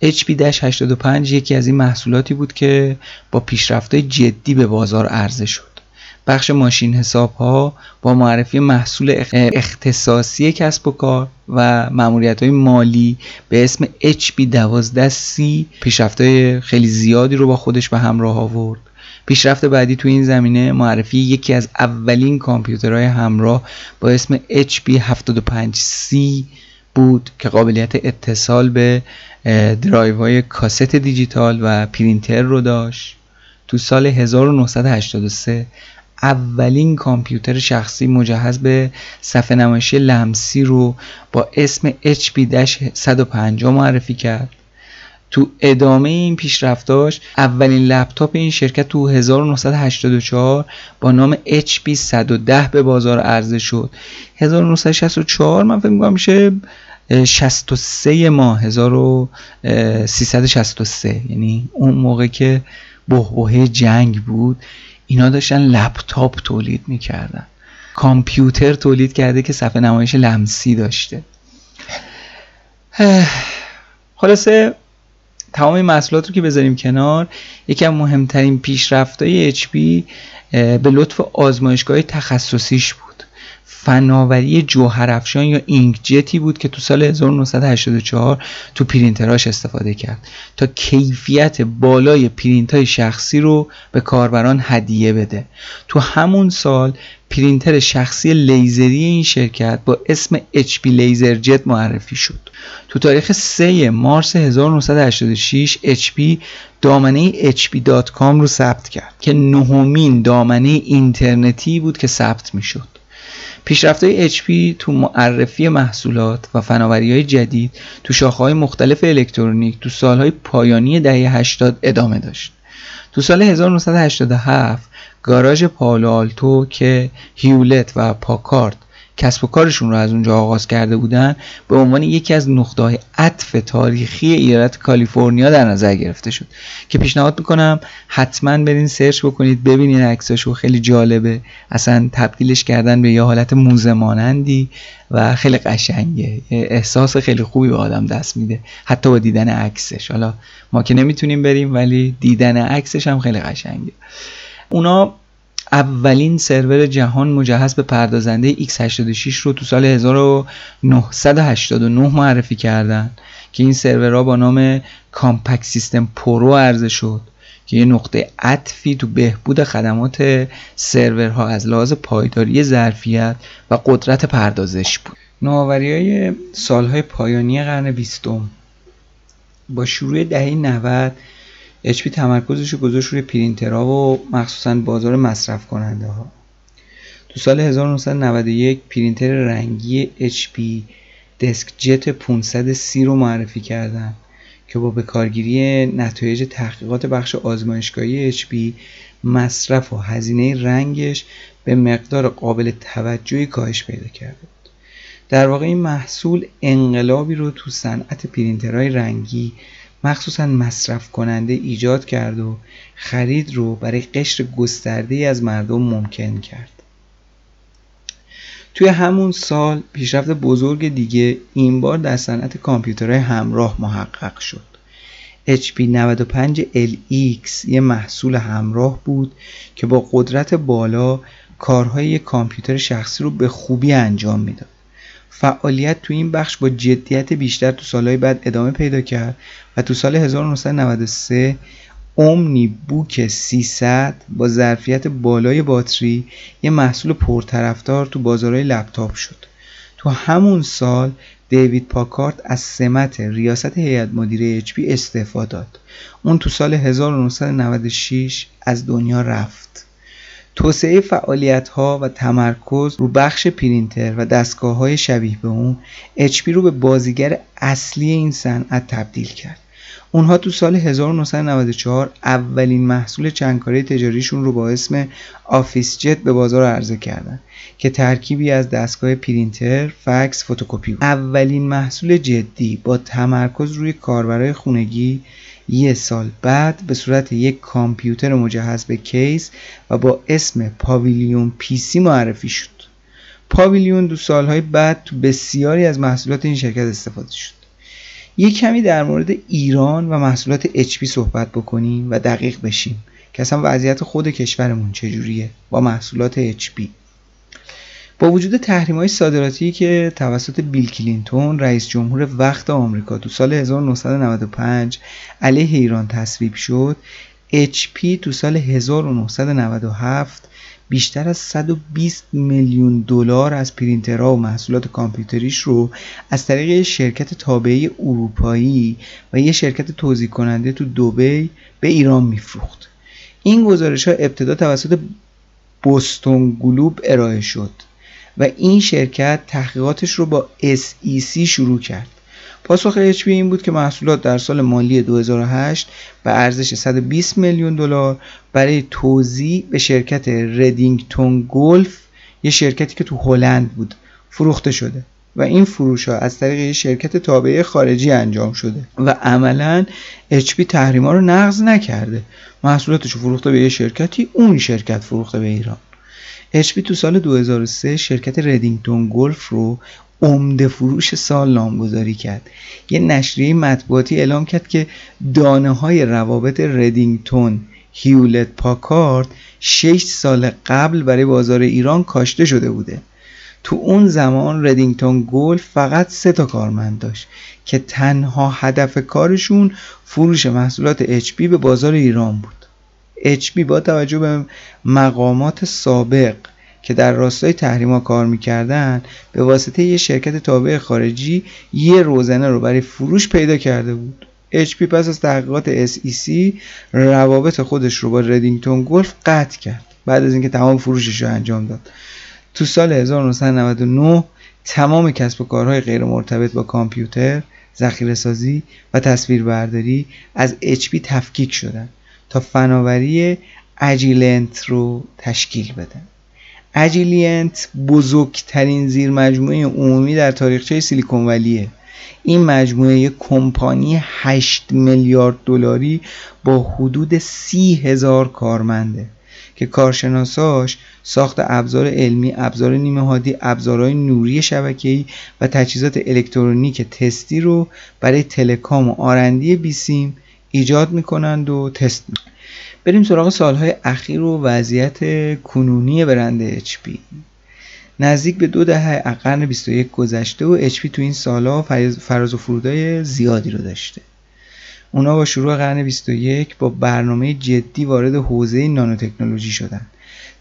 HP-85 یکی از این محصولاتی بود که با پیشرفتهای جدی به بازار عرضه شد. بخش ماشین حساب ها با معرفی محصول اختصاصی کسب و کار و معمولیت های مالی به اسم HP12C پیشرفت های خیلی زیادی رو با خودش به همراه آورد. پیشرفت بعدی تو این زمینه معرفی یکی از اولین کامپیوترهای همراه با اسم HP75C بود که قابلیت اتصال به درایو های کاست دیجیتال و پرینتر رو داشت. تو سال 1983 اولین کامپیوتر شخصی مجهز به صفحه نمایشی لمسی رو با اسم HP-150 معرفی کرد. تو ادامه این پیشرفتاش اولین لپتاپ این شرکت تو 1984 با نام HP 110 به بازار عرضه شد. 1964 من فکر می‌کنم میشه 63 ماه 1363 یعنی اون موقع که بهبهه جنگ بود. اینا داشتن لپتاپ تولید می‌کردن. کامپیوتر تولید کرده که صفحه نمایش لمسی داشته. خلاصه تمام این محصولات رو که بذاریم کنار یکی از مهمترین پیشرفت‌های HP به لطف آزمایشگاه تخصصیش بود. فناوری جوهرافشان یا جتی بود که تو سال 1984 تو پرینتراش استفاده کرد تا کیفیت بالای پرینت های شخصی رو به کاربران هدیه بده. تو همون سال پرینتر شخصی لیزری این شرکت با اسم HP LaserJet معرفی شد. تو تاریخ 3 مارس 1986 HP دامنه hp.com رو ثبت کرد که نهمین دامنه اینترنتی بود که ثبت می شد پیشرفت‌های HP تو معرفی محصولات و های جدید تو های مختلف الکترونیک تو سالهای پایانی دهه 80 ادامه داشت. تو سال 1987 گاراژ پالو آلتو که هیولت و پاکارد کسب و کارشون رو از اونجا آغاز کرده بودن به عنوان یکی از نقطه عطف تاریخی ایالت کالیفرنیا در نظر گرفته شد. که پیشنهاد می‌کنم حتما برین سرچ بکنید ببینید عکساشو خیلی جالبه. اصلا تبدیلش کردن به یه حالت موزه مانندی و خیلی قشنگه. احساس خیلی خوبی به آدم دست میده. حتی با دیدن عکسش. حالا ما که نمی‌تونیم بریم ولی دیدن عکسش هم خیلی قشنگه. اونا اولین سرور جهان مجهز به پردازنده x86 رو تو سال 1989 معرفی کردن که این سرورها با نام Compaq SystemPro عرضه شد که یه نقطه عطفی تو بهبود خدمات سرورها از لحاظ پایداری ظرفیت و قدرت پردازش بود. نوآوری های سالهای پایانی قرن بیستم با شروع دهه 90 HP تمرکزش رو گذاشت روی پرینترها و مخصوصا بازار مصرف کننده ها تو سال 1991 پرینتر رنگی HP دسک جت 530 رو معرفی کردن که با بکارگیری نتایج تحقیقات بخش آزمایشگاهی HP مصرف و هزینه رنگش به مقدار قابل توجهی کاهش پیدا کرده بود. در واقع این محصول انقلابی رو تو صنعت پرینترهای رنگی مخصوصا مصرف کننده ایجاد کرد و خرید رو برای قشر گسترده از مردم ممکن کرد. توی همون سال پیشرفت بزرگ دیگه این بار در صنعت کامپیوترهای همراه محقق شد. HP 95 LX یه محصول همراه بود که با قدرت بالا کارهای کامپیوتر شخصی رو به خوبی انجام می‌داد. فعالیت تو این بخش با جدیت بیشتر تو سالهای بعد ادامه پیدا کرد و تو سال 1993 اومنی بوک 300 با ظرفیت بالای باتری یه محصول پرطرفدار تو بازارهای لپتاپ شد. تو همون سال دیوید پاکارد از سمت ریاست هیئت مدیره HP استعفا داد. اون تو سال 1996 از دنیا رفت. توسعه فعالیت ها و تمرکز رو بخش پرینتر و دستگاه های شبیه به اون HP رو به بازیگر اصلی این صنعت تبدیل کرد اونها تو سال 1994 اولین محصول چندکاره تجاریشون رو با اسم OfficeJet به بازار عرضه کردن که ترکیبی از دستگاه پرینتر، فکس، فتوکپی بود. اولین محصول جدی با تمرکز روی کاربرای خونگی یه سال بعد به صورت یک کامپیوتر مجهز به کیس و با اسم پاویلیون سی معرفی شد. پاویلیون دو سالهای بعد تو بسیاری از محصولات این شرکت استفاده شد. یک کمی در مورد ایران و محصولات HP صحبت بکنیم و دقیق بشیم که اصلا وضعیت خود کشورمون چجوریه با محصولات HP با وجود تحریم های صادراتی که توسط بیل کلینتون رئیس جمهور وقت آمریکا تو سال 1995 علیه ایران تصویب شد HP تو سال 1997 بیشتر از 120 میلیون دلار از پرینترها و محصولات کامپیوتریش رو از طریق شرکت تابعه اروپایی و یه شرکت توضیح کننده تو دوبی به ایران میفروخت. این گزارش ها ابتدا توسط بوستون گلوب ارائه شد. و این شرکت تحقیقاتش رو با SEC شروع کرد. پاسخ HP این بود که محصولات در سال مالی 2008 به ارزش 120 میلیون دلار برای توزیع به شرکت ردینگتون گلف یه شرکتی که تو هلند بود فروخته شده و این فروش ها از طریق یه شرکت تابعه خارجی انجام شده و عملا HP تحریما رو نقض نکرده. محصولاتش رو فروخته به یه شرکتی اون شرکت فروخته به ایران. HP تو سال 2003 شرکت ردینگتون گلف رو عمده فروش سال نامگذاری کرد. یه نشریه مطبوعاتی اعلام کرد که دانه های روابط ردینگتون هیولت پاکارد 6 سال قبل برای بازار ایران کاشته شده بوده. تو اون زمان ردینگتون گلف فقط سه تا کارمند داشت که تنها هدف کارشون فروش محصولات HP به بازار ایران بود. HP با توجه به مقامات سابق که در راستای تحریما کار می‌کردن به واسطه یه شرکت تابع خارجی یه روزنه رو برای فروش پیدا کرده بود. HP پس از تحقیقات SEC روابط خودش رو با ردینگتون گلف قطع کرد. بعد از اینکه تمام فروشش رو انجام داد. تو سال 1999 تمام کسب و کارهای غیر مرتبط با کامپیوتر، ذخیره سازی و تصویربرداری از HP تفکیک شدن. تا فناوری Agilent رو تشکیل بدن Agilent بزرگترین زیر مجموعه عمومی در تاریخچه سیلیکون ولیه. این مجموعه کمپانی 8 میلیارد دلاری با حدود سی هزار کارمنده که کارشناساش ساخت ابزار علمی، ابزار نیمه هادی، ابزارهای نوری شبکه‌ای و تجهیزات الکترونیک تستی رو برای تلکام و آرندی بیسیم ایجاد می‌کنند و تست می‌کنند. بریم سراغ سالهای اخیر و وضعیت کنونی برند HP نزدیک به دو دهه قرن 21 گذشته و HP تو این سالها فراز و فرودای زیادی رو داشته اونا با شروع قرن 21 با برنامه جدی وارد حوزه نانوتکنولوژی شدن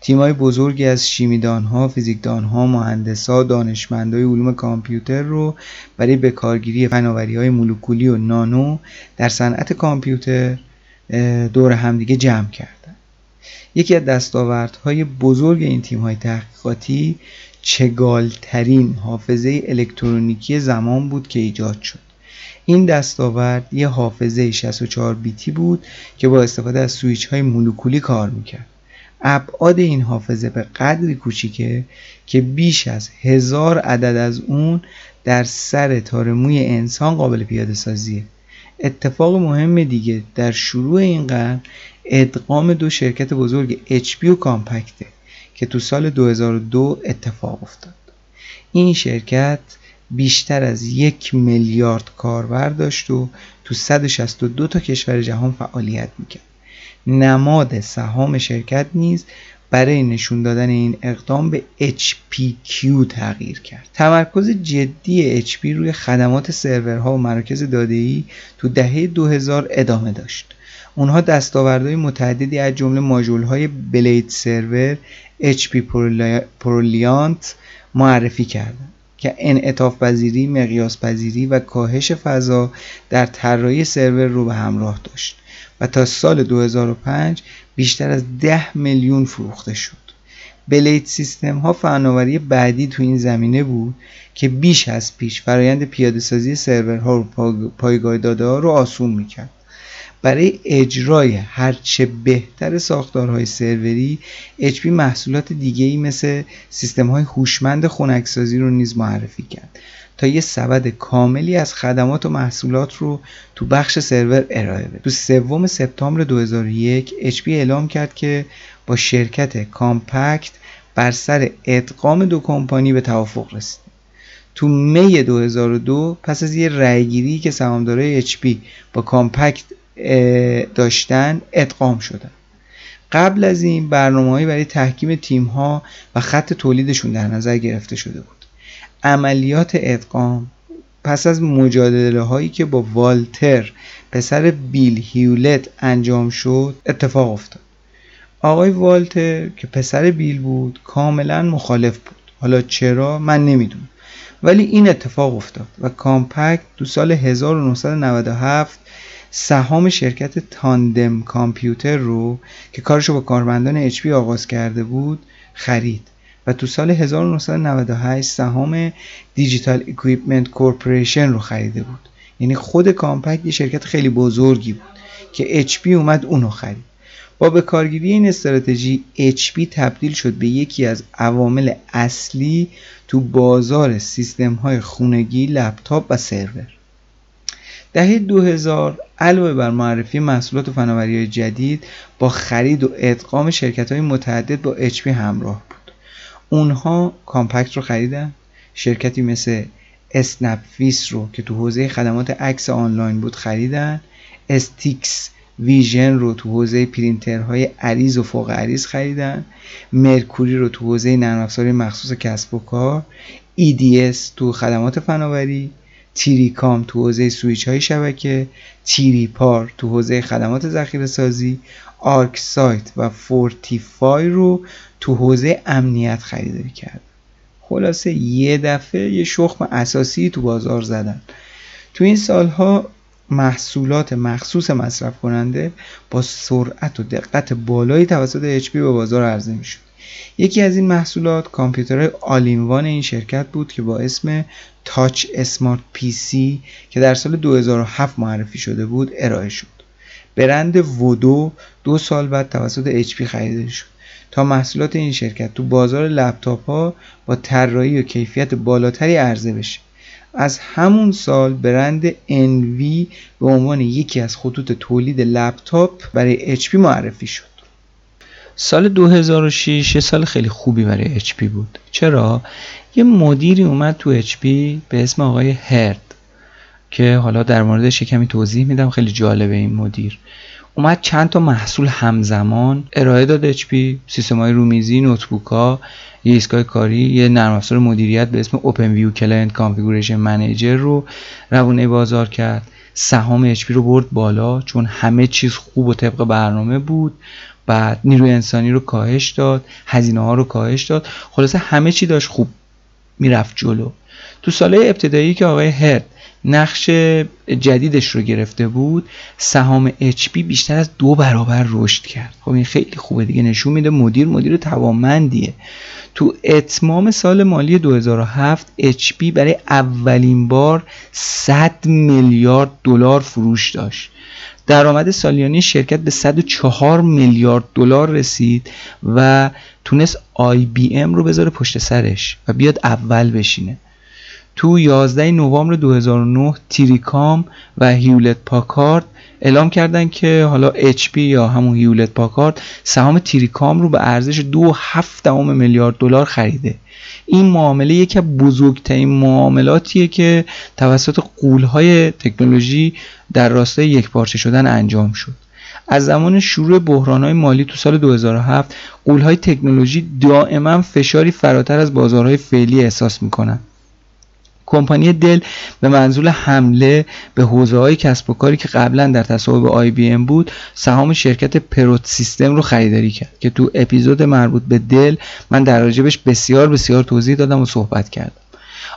تیمای بزرگی از شیمیدانها، فیزیکدانها، مهندسا، دانشمندای علوم کامپیوتر رو برای بکارگیری فناوری های مولکولی و نانو در صنعت کامپیوتر دور همدیگه جمع کردن. یکی از دستاوردهای بزرگ این تیم های تحقیقاتی چگالترین حافظه الکترونیکی زمان بود که ایجاد شد. این دستاورد یه حافظه 64 بیتی بود که با استفاده از سویچ های مولکولی کار می‌کرد. ابعاد این حافظه به قدری کوچیکه که بیش از هزار عدد از اون در سر تارموی انسان قابل پیاده سازیه. اتفاق مهم دیگه در شروع این قرن ادغام دو شرکت بزرگ HP و کامپکته که تو سال 2002 اتفاق افتاد. این شرکت بیشتر از یک میلیارد کاربر داشت و تو 162 تا کشور جهان فعالیت می‌کرد. نماد سهام شرکت نیز برای نشون دادن این اقدام به HPQ تغییر کرد. تمرکز جدی HP روی خدمات سرورها و مراکز داده‌ای تو دهه 2000 ادامه داشت. اونها دستاوردهای متعددی از جمله ماژول‌های بلید سرور HP پرولیانت معرفی کردند که انعطاف پذیری، مقیاس پذیری و کاهش فضا در طراحی سرور رو به همراه داشت. و تا سال 2005 بیشتر از 10 میلیون فروخته شد. بلید سیستم ها فناوری بعدی تو این زمینه بود که بیش از پیش فرایند پیاده سازی سرورها و پایگاه داده ها رو آسون می‌کرد. برای اجرای هرچه بهتر ساختارهای سروری HP محصولات دیگه ای مثل سیستم های هوشمند خنکسازی رو نیز معرفی کرد تا یه سبد کاملی از خدمات و محصولات رو تو بخش سرور ارائه بده. تو سوم سپتامبر 2001 HP اعلام کرد که با شرکت کامپکت بر سر ادغام دو کمپانی به توافق رسید. تو می 2002 پس از یه رأیگیری که سهامدارای HP با کامپکت داشتن ادغام شدن. قبل از این برنامه برای تحکیم تیم ها و خط تولیدشون در نظر گرفته شده بود. عملیات ادغام پس از مجادله هایی که با والتر پسر بیل هیولت انجام شد اتفاق افتاد. آقای والتر که پسر بیل بود کاملا مخالف بود. حالا چرا؟ من نمی‌دونم. ولی این اتفاق افتاد و کامپکت دو سال 1997 سهام شرکت Tandem Computer رو که کارشو با کارمندان HP آغاز کرده بود خرید. تو سال 1998 سهام Digital Equipment Corporation رو خریده بود. یعنی خود Compaq یه شرکت خیلی بزرگی بود که HP اومد اونو خرید. با به کارگیری این استراتژی HP تبدیل شد به یکی از عوامل اصلی تو بازار سیستم های خونگی، لپتاپ و سرور. دهه 2000 علاوه بر معرفی محصولات و فناوری جدید با خرید و ادغام شرکت های متعدد با HP همراه اونها Compaq رو خریدن. شرکتی مثل Snapfish رو که تو حوزه خدمات عکس آنلاین بود خریدن. Scitex Vision رو تو حوزه پرینترهای عریض و فوق عریض خریدن. Mercury رو تو حوزه نرم مخصوص کسب و کار. EDS تو خدمات فناوری. 3Com تو حوزه سویچ های شبکه. 3PAR تو حوزه خدمات ذخیره سازی ArcSight و Fortify رو تو حوزه امنیت خریداری کرد خلاصه یه دفعه یه شخم اساسی تو بازار زدن. تو این سالها محصولات مخصوص مصرف کننده با سرعت و دقت بالایی توسط HP به بازار عرضه می شد یکی از این محصولات کامپیوترهای all-in-one این شرکت بود که با اسم TouchSmart PC که در سال 2007 معرفی شده بود ارائه شد. برند ودو دو سال بعد توسط HP خریده شد. تا محصولات این شرکت تو بازار لپتاپ ها با طراحی و کیفیت بالاتری عرضه بشه. از همون سال برند Envy به عنوان یکی از خطوط تولید لپتاپ برای HP معرفی شد. سال 2006 یه سال خیلی خوبی برای HP بود. چرا؟ یه مدیری اومد تو HP به اسم آقای هرد که حالا در موردش کمی توضیح میدم. خیلی جالبه این مدیر. اومد چند تا محصول همزمان ارائه داد HP سیستم های رومیزی نوتبوک ها یه ایستگاه کاری یه نرم افزار مدیریت به اسم Open View Client Configuration Manager رو روونه بازار کرد. سهام HP رو برد بالا چون همه چیز خوب و طبق برنامه بود. بعد نیروی انسانی رو کاهش داد هزینه ها رو کاهش داد. خلاصه همه چی داشت خوب می‌رفت جلو. تو ساله ابتدایی که آقای هرد نقش جدیدش رو گرفته بود. سهام HP بیشتر از دو برابر رشد کرد. خب این خیلی خوبه دیگه نشون میده مدیر مدیر توانمندیه. تو اتمام سال مالی 2007 HP برای اولین بار 100 میلیارد دلار فروش داشت. درآمد سالیانه شرکت به 104 میلیارد دلار رسید و تونست IBM رو بذاره پشت سرش و بیاد اول بشینه. تو 11 نوامبر 2009 تیریکام و هیولت پاکارد اعلام کردن که حالا HP یا همون هیولت پاکارد سهام تیریکام رو به ارزش 2.7 میلیارد دلار خریده. این معامله یکی از بزرگترین معاملاتیه که توسط قولهای تکنولوژی در راستای یک پارچه شدن انجام شد. از زمان شروع بحرانهای مالی تو سال 2007 قولهای تکنولوژی دائما فشاری فراتر از بازارهای فعلی احساس می‌کنن. کمپانی دل به منظور حمله به حوزه های کسب و کاری که قبلا در تصاحب آی بی ام بود سهام شرکت پروت سیستم رو خریداری کرد که تو اپیزود مربوط به دل من در راجبش بسیار بسیار توضیح دادم و صحبت کردم.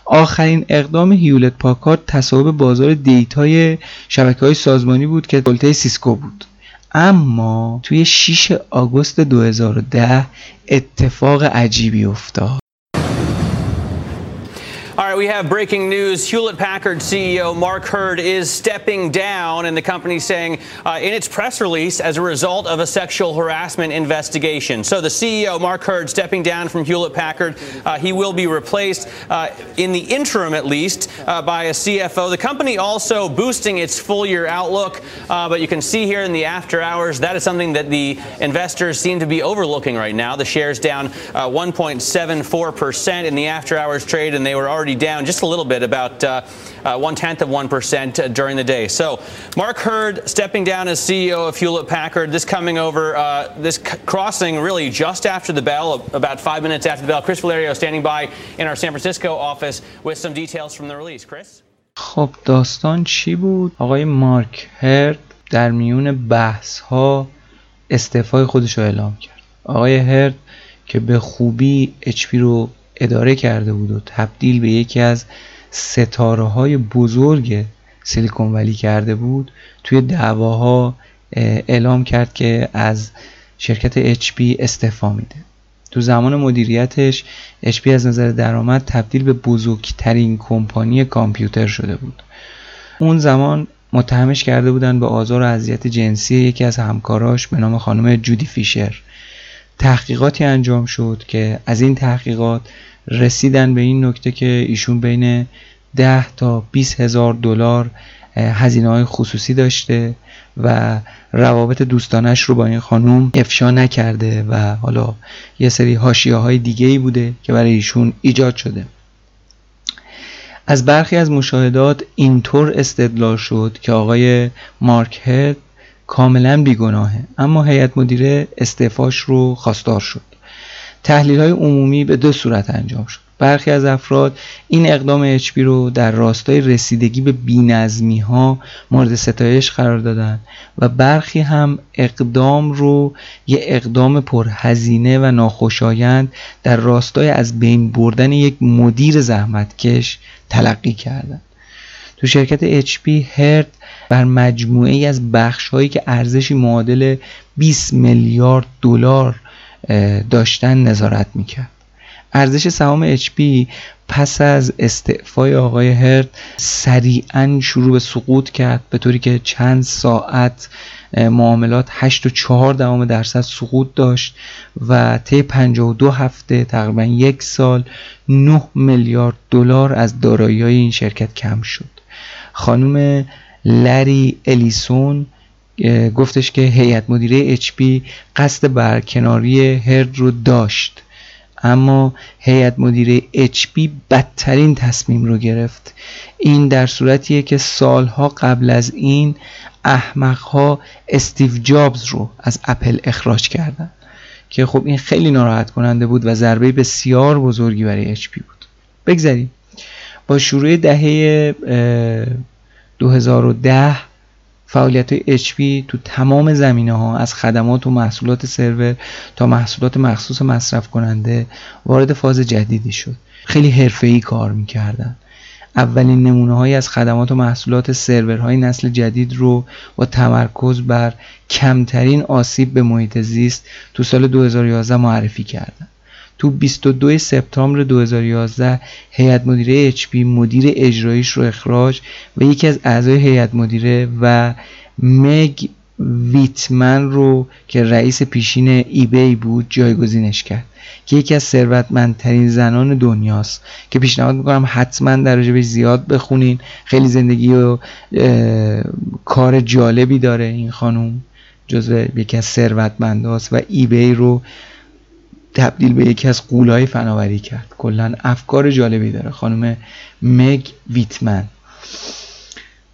آخرین اقدام هیولت پاکارد تصاحب بازار دیتای شبکه های سازمانی بود که دلته سیسکو بود. اما توی 6 آگوست 2010 اتفاق عجیبی افتاد. Right, we have breaking news. Hewlett Packard CEO Mark Hurd is stepping down, and the company saying uh, in its press release as a result of a sexual harassment investigation. So the CEO, Mark Hurd, stepping down from Hewlett Packard. Uh, he will be replaced uh, in the interim, at least, uh, by a CFO. The company also boosting its full year outlook, uh, but you can see here in the after hours that is something that the investors seem to be overlooking right now. The shares down 1.74% in the after hours trade, and they were already down just a little bit, about uh, uh, one tenth of 1% during the day. So, Mark Hurd stepping down as CEO of Hewlett Packard, this coming over, uh, this crossing really just after the bell, about five minutes after the bell. Chris Valerio standing by in our San Francisco office with some details from the release. Chris? خب داستان چی بود؟ آقای مارک هرد در میون بحث ها استعفای خودش رو اعلام کرد. آقای هرد که به خوبی اچپی رو اداره کرده بود و تبدیل به یکی از ستاره های بزرگ سیلیکون ولی کرده بود توی دعواها اعلام کرد که از شرکت HP استعفا میده. تو زمان مدیریتش HP از نظر درآمد تبدیل به بزرگترین کمپانی کامپیوتر شده بود. اون زمان متهمش کرده بودن به آزار و اذیت جنسی یکی از همکاراش به نام خانم جودی فیشر. تحقیقاتی انجام شد که از این تحقیقات رسیدن به این نکته که ایشون بین 10 تا 20 هزار دلار هزینه های خصوصی داشته و روابط دوستانش رو با این خانوم افشا نکرده و حالا یه سری هاشیه های دیگه ای بوده که برای ایشون ایجاد شده. از برخی از مشاهدات اینطور استدلال شد که آقای مارک هد کاملا بیگناهه اما هیئت مدیره استعفاش رو خواستار شد. تحلیل های عمومی به دو صورت انجام شد برخی از افراد این اقدام اچ رو در راستای رسیدگی به بینظمی ها مورد ستایش قرار دادن و برخی هم اقدام رو یه اقدام پرهزینه و ناخوشایند در راستای از بین بردن یک مدیر زحمتکش تلقی کردند. تو شرکت HP هرد بر مجموعه ای از بخش هایی که ارزشی معادل 20 میلیارد دلار داشتن نظارت می‌کرد. ارزش سهام HP پس از استعفای آقای هرد سریعا شروع به سقوط کرد به طوری که چند ساعت معاملات 8 و 4 دهم درصد سقوط داشت و طی 52 هفته تقریبا یک سال 9 میلیارد دلار از دارایی این شرکت کم شد. خانم لری الیسون گفتش که هیئت مدیره HP قصد برکناری هرد رو داشت. اما هیئت مدیره HP بدترین تصمیم رو گرفت. این در صورتیه که سالها قبل از این احمقها استیو جابز رو از اپل اخراج کردن. که خب این خیلی ناراحت کننده بود و ضربه بسیار بزرگی برای HP بود. بگذاریم. با شروع دهه 2010 فعالیت HP تو تمام زمینه ها از خدمات و محصولات سرور تا محصولات مخصوص مصرف کننده وارد فاز جدیدی شد. خیلی حرفه‌ای کار می‌کردن. اولین نمونه های از خدمات و محصولات سرورهای نسل جدید رو با تمرکز بر کمترین آسیب به محیط زیست تو سال 2011 معرفی کردن. تو 22 سپتامبر 2011 هیئت مدیره HP مدیر اجراییش رو اخراج و یکی از اعضای هیئت مدیره و مگ ویتمن رو که رئیس پیشین ایبی بود جایگزینش کرد که یکی از ثروتمندترین زنان دنیاست. که پیشنهاد می‌کنم حتما در بهش زیاد بخونین. خیلی زندگی و کار جالبی داره این خانوم جزو یکی از ثروتمنداست و ایبی رو تبدیل به یکی از قولهای فناوری کرد. کلا افکار جالبی داره. خانم مگ ویتمن.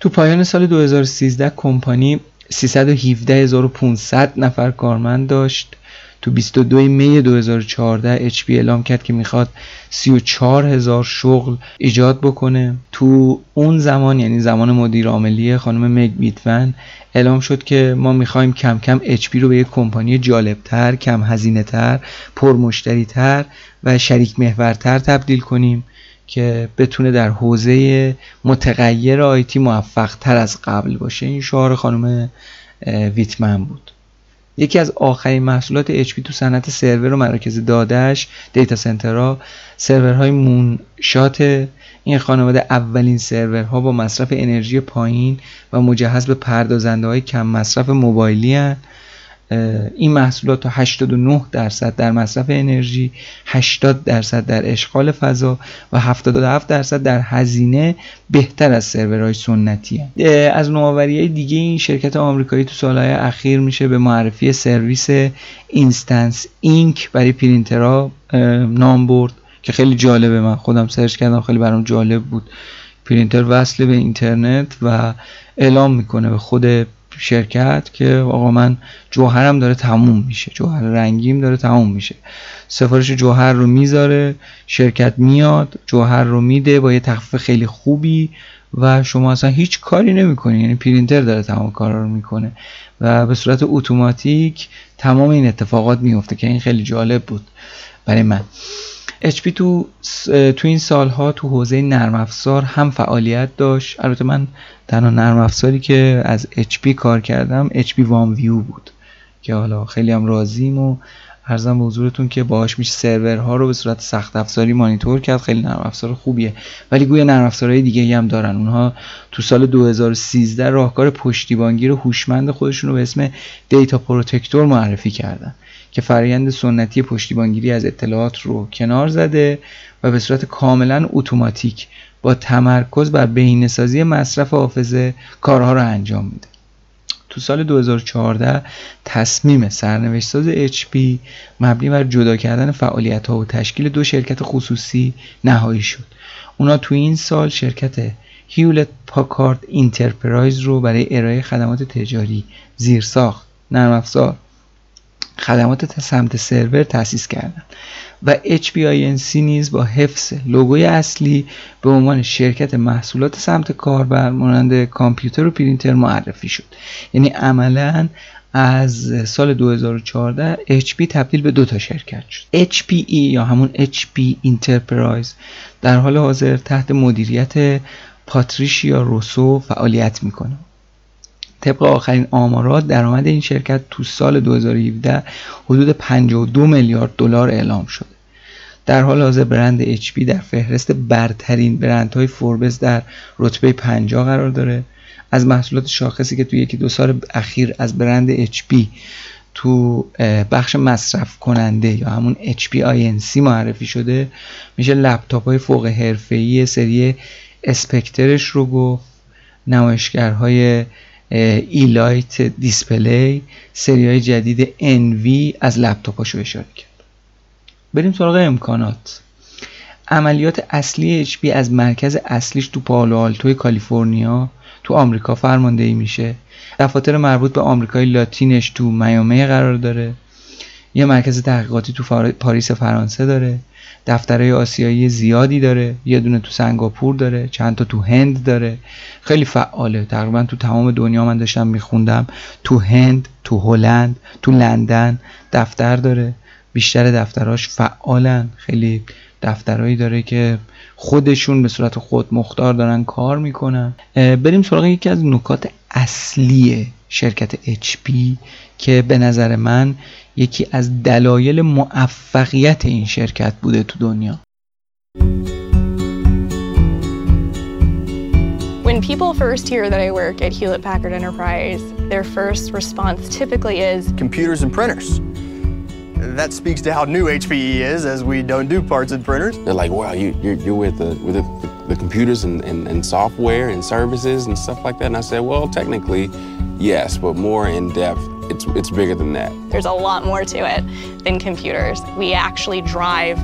تو پایان سال 2013 کمپانی 317500 نفر کارمند داشت. تو 22 می 2014 HP اعلام کرد که می‌خواد 34 هزار شغل ایجاد بکنه. تو اون زمان یعنی زمان مدیر عاملی خانم مگ بیتون اعلام شد که ما می‌خوایم کم کم HP رو به یک کمپانی جالبتر کم هزینه تر پرمشتری تر و شریک محورتر تبدیل کنیم که بتونه در حوزه متغیر آیتی موفق تر از قبل باشه. این شعار خانم ویتمن بود. یکی از آخرین محصولات HP تو صنعت سرور و مراکز دادش دیتا سنترها سرورهای مونشات این خانواده اولین سرورها با مصرف انرژی پایین و مجهز به پردازنده های کم مصرف موبایلی هن. این محصولات تا 89 درصد در مصرف انرژی 80 درصد در اشغال فضا و 77 درصد در هزینه بهتر از سرورهای سنتی هن. از نوآوری دیگه این شرکت آمریکایی تو سالهای اخیر میشه به معرفی سرویس Instant Ink برای پرینترها نام برد که خیلی جالبه من خودم search کردم خیلی برام جالب بود پرینتر وصل به اینترنت و اعلام می‌کنه به خود شرکت که آقا من جوهرم داره تموم میشه جوهر رنگیم داره تموم میشه. سفارش جوهر رو می‌ذاره شرکت میاد جوهر رو میده با یه تخفیف خیلی خوبی و شما اصلا هیچ کاری نمی‌کنی یعنی پرینتر داره تمام کارا رو می‌کنه و به صورت اتوماتیک تمام این اتفاقات میفته که این خیلی جالب بود برای من. HP تو تو این سالها تو حوزه نرم افزار هم فعالیت داشت. البته من تنها نرم افزاری که از HP کار کردم HP OneView بود که حالا خیلی هم راضیم و عرضم به حضورتون که باهاش میشه سرورها رو به صورت سخت افزاری مانیتور کرد. خیلی نرم افزار خوبیه. ولی گویا نرم افزارهای دیگه هم دارن. اونها تو سال 2013 راهکار پشتیبانگیر هوشمند خودشون رو به اسم Data Protector معرفی کردن. که فرایند سنتی پشتیبانگیری از اطلاعات رو کنار زده و به صورت کاملا اتوماتیک با تمرکز بر بهینه‌سازی مصرف حافظه کارها رو انجام میده. تو سال 2014 تصمیم سرنوشت ساز HP مبنی بر جدا کردن فعالیت ها و تشکیل دو شرکت خصوصی نهایی شد. اونا تو این سال شرکت Hewlett Packard Enterprise رو برای ارائه خدمات تجاری زیرساخت نرم افزار خدمات سمت سرور تأسیس کردند و HBINC نیز با حفظ لوگوی اصلی به عنوان شرکت محصولات سمت کاربر مانند کامپیوتر و پرینتر معرفی شد. یعنی عملا از سال 2014 HP تبدیل به دو تا شرکت شد. HPE یا همون HP Enterprise در حال حاضر تحت مدیریت پاتریشیا روسو فعالیت می‌کنه. طبق آخرین آمارات درآمد این شرکت تو سال 2017 حدود 52 میلیارد دلار اعلام شده. در حال حاضر برند HP در فهرست برترین برندهای فوربس در رتبه 50 قرار داره. از محصولات شاخصی که توی یکی دو سال اخیر از برند HP تو بخش مصرف کننده یا همون HP INC معرفی شده میشه لپتاپ های فوق حرفه‌ای سری Spectre ش رو گفت نمایشگرهای EliteDisplay سری های جدید Envy از لپتاپاشو اشاره کرد. بریم سراغ امکانات. عملیات اصلی HP از مرکز اصلیش تو پالو آلتو کالیفرنیا تو آمریکا فرماندهی میشه. دفاتر مربوط به آمریکای لاتینش تو میامی قرار داره. یه مرکز تحقیقاتی تو پاریس فرانسه داره. دفترهای آسیایی زیادی داره یه دونه تو سنگاپور داره چند تا تو هند داره. خیلی فعاله. تقریبا تو تمام دنیا من داشتم میخوندم. تو هند تو هلند تو لندن دفتر داره. بیشتر دفتراش فعالن. خیلی دفترهایی داره که خودشون به صورت خود مختار دارن کار می‌کنن. بریم سراغ یکی از نکات اصلی شرکت HP که به نظر من یکی از دلایل موفقیت این شرکت بوده تو دنیا When people first hear that I work at Hewlett Packard Enterprise, their first response typically is computers and printers. That speaks to how new HPE is, as we don't do parts and printers. They're like, wow, you, you're, you're with, the, with the, the computers and, and, and software and services and stuff like that. And I said, well, technically, yes, but more in depth it's, it's bigger than that. There's a lot more to it than computers. We actually drive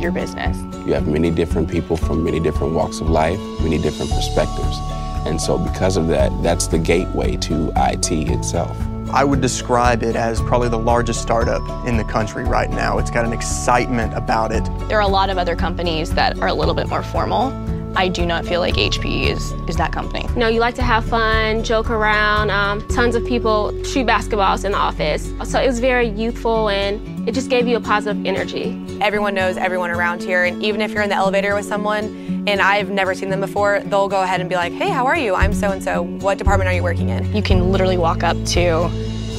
your business. You have many different people from many different walks of life, many different perspectives. And so, because of that, that's the gateway to IT itself. I would describe it as probably the largest startup in the country right now. It's got an excitement about it. There are a lot of other companies that are a little bit more formal. I do not feel like HP is, is that company. You know, you like to have fun, joke around. Um, tons of people shoot basketballs in the office. So it was very youthful and it just gave you a positive energy. Everyone knows everyone around here, and even if you're in the elevator with someone and I've never seen them before, they'll go ahead and be like, hey, how are you? I'm so and so. What department are you working in? You can literally walk up to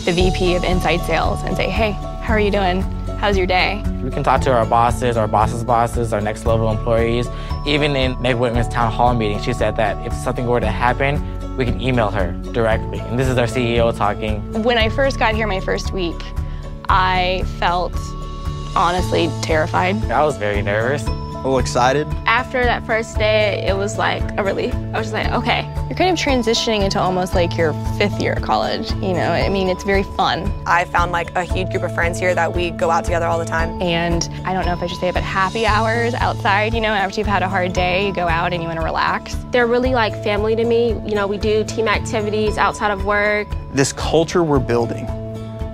the VP of Inside Sales and say, hey, how are you doing? How's your day? We can talk to our bosses, our bosses' bosses, our next level employees. Even in Meg Whitman's town hall meeting, she said that if something were to happen, we can email her directly. And this is our CEO talking. When I first got here my first week, I felt honestly terrified. I was very nervous. A little excited. After that first day, it was like a relief. I was just like, okay. You're kind of transitioning into almost like your fifth year of college, you know? I mean, it's very fun. I found like a huge group of friends here that we go out together all the time. And I don't know if I should say it, but happy hours outside, you know, after you've had a hard day, you go out and you want to relax. They're really like family to me. You know, we do team activities outside of work. This culture we're building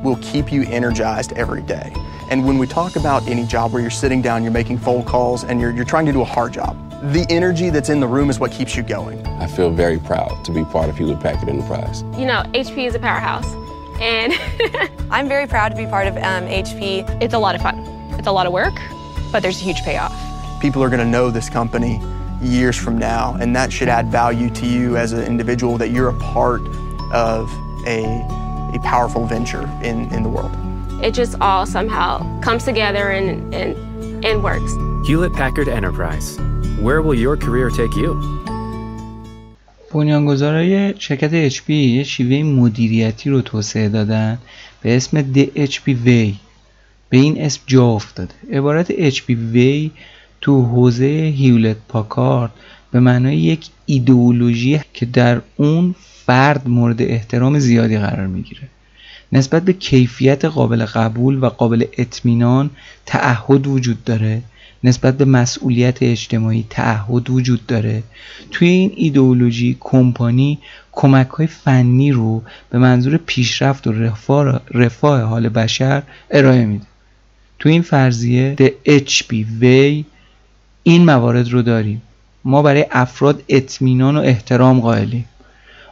will keep you energized every day. And when we talk about any job where you're sitting down, you're making phone calls, and you're, you're trying to do a hard job, the energy that's in the room is what keeps you going. I feel very proud to be part of Hewlett Packard Enterprise. You know, HP is a powerhouse. And I'm very proud to be part of um, HP. It's a lot of fun. It's a lot of work, but there's a huge payoff. People are going to know this company years from now, and that should add value to you as an individual that you're a part of a, a powerful venture in, in the world. It just all somehow comes together and, and, and works. Hewlett Packard Enterprise. Where will your career take you? بنیانگذارای شرکت HP یه شیوه مدیریتی رو توسعه دادن به اسم DHP Way به این اسم جا افتاده عبارت HP Way تو حوزه هیولت پاکارد به معنای یک ایدئولوژی که در اون فرد مورد احترام زیادی قرار می‌گیره نسبت به کیفیت قابل قبول و قابل اطمینان تعهد وجود داره. نسبت به مسئولیت اجتماعی تعهد وجود داره. توی این ایدئولوژی کمپانی کمک های فنی رو به منظور پیشرفت و رفاه, حال بشر ارائه میده. توی این فرضیه The HP Way این موارد رو داریم. ما برای افراد اطمینان و احترام قائلیم.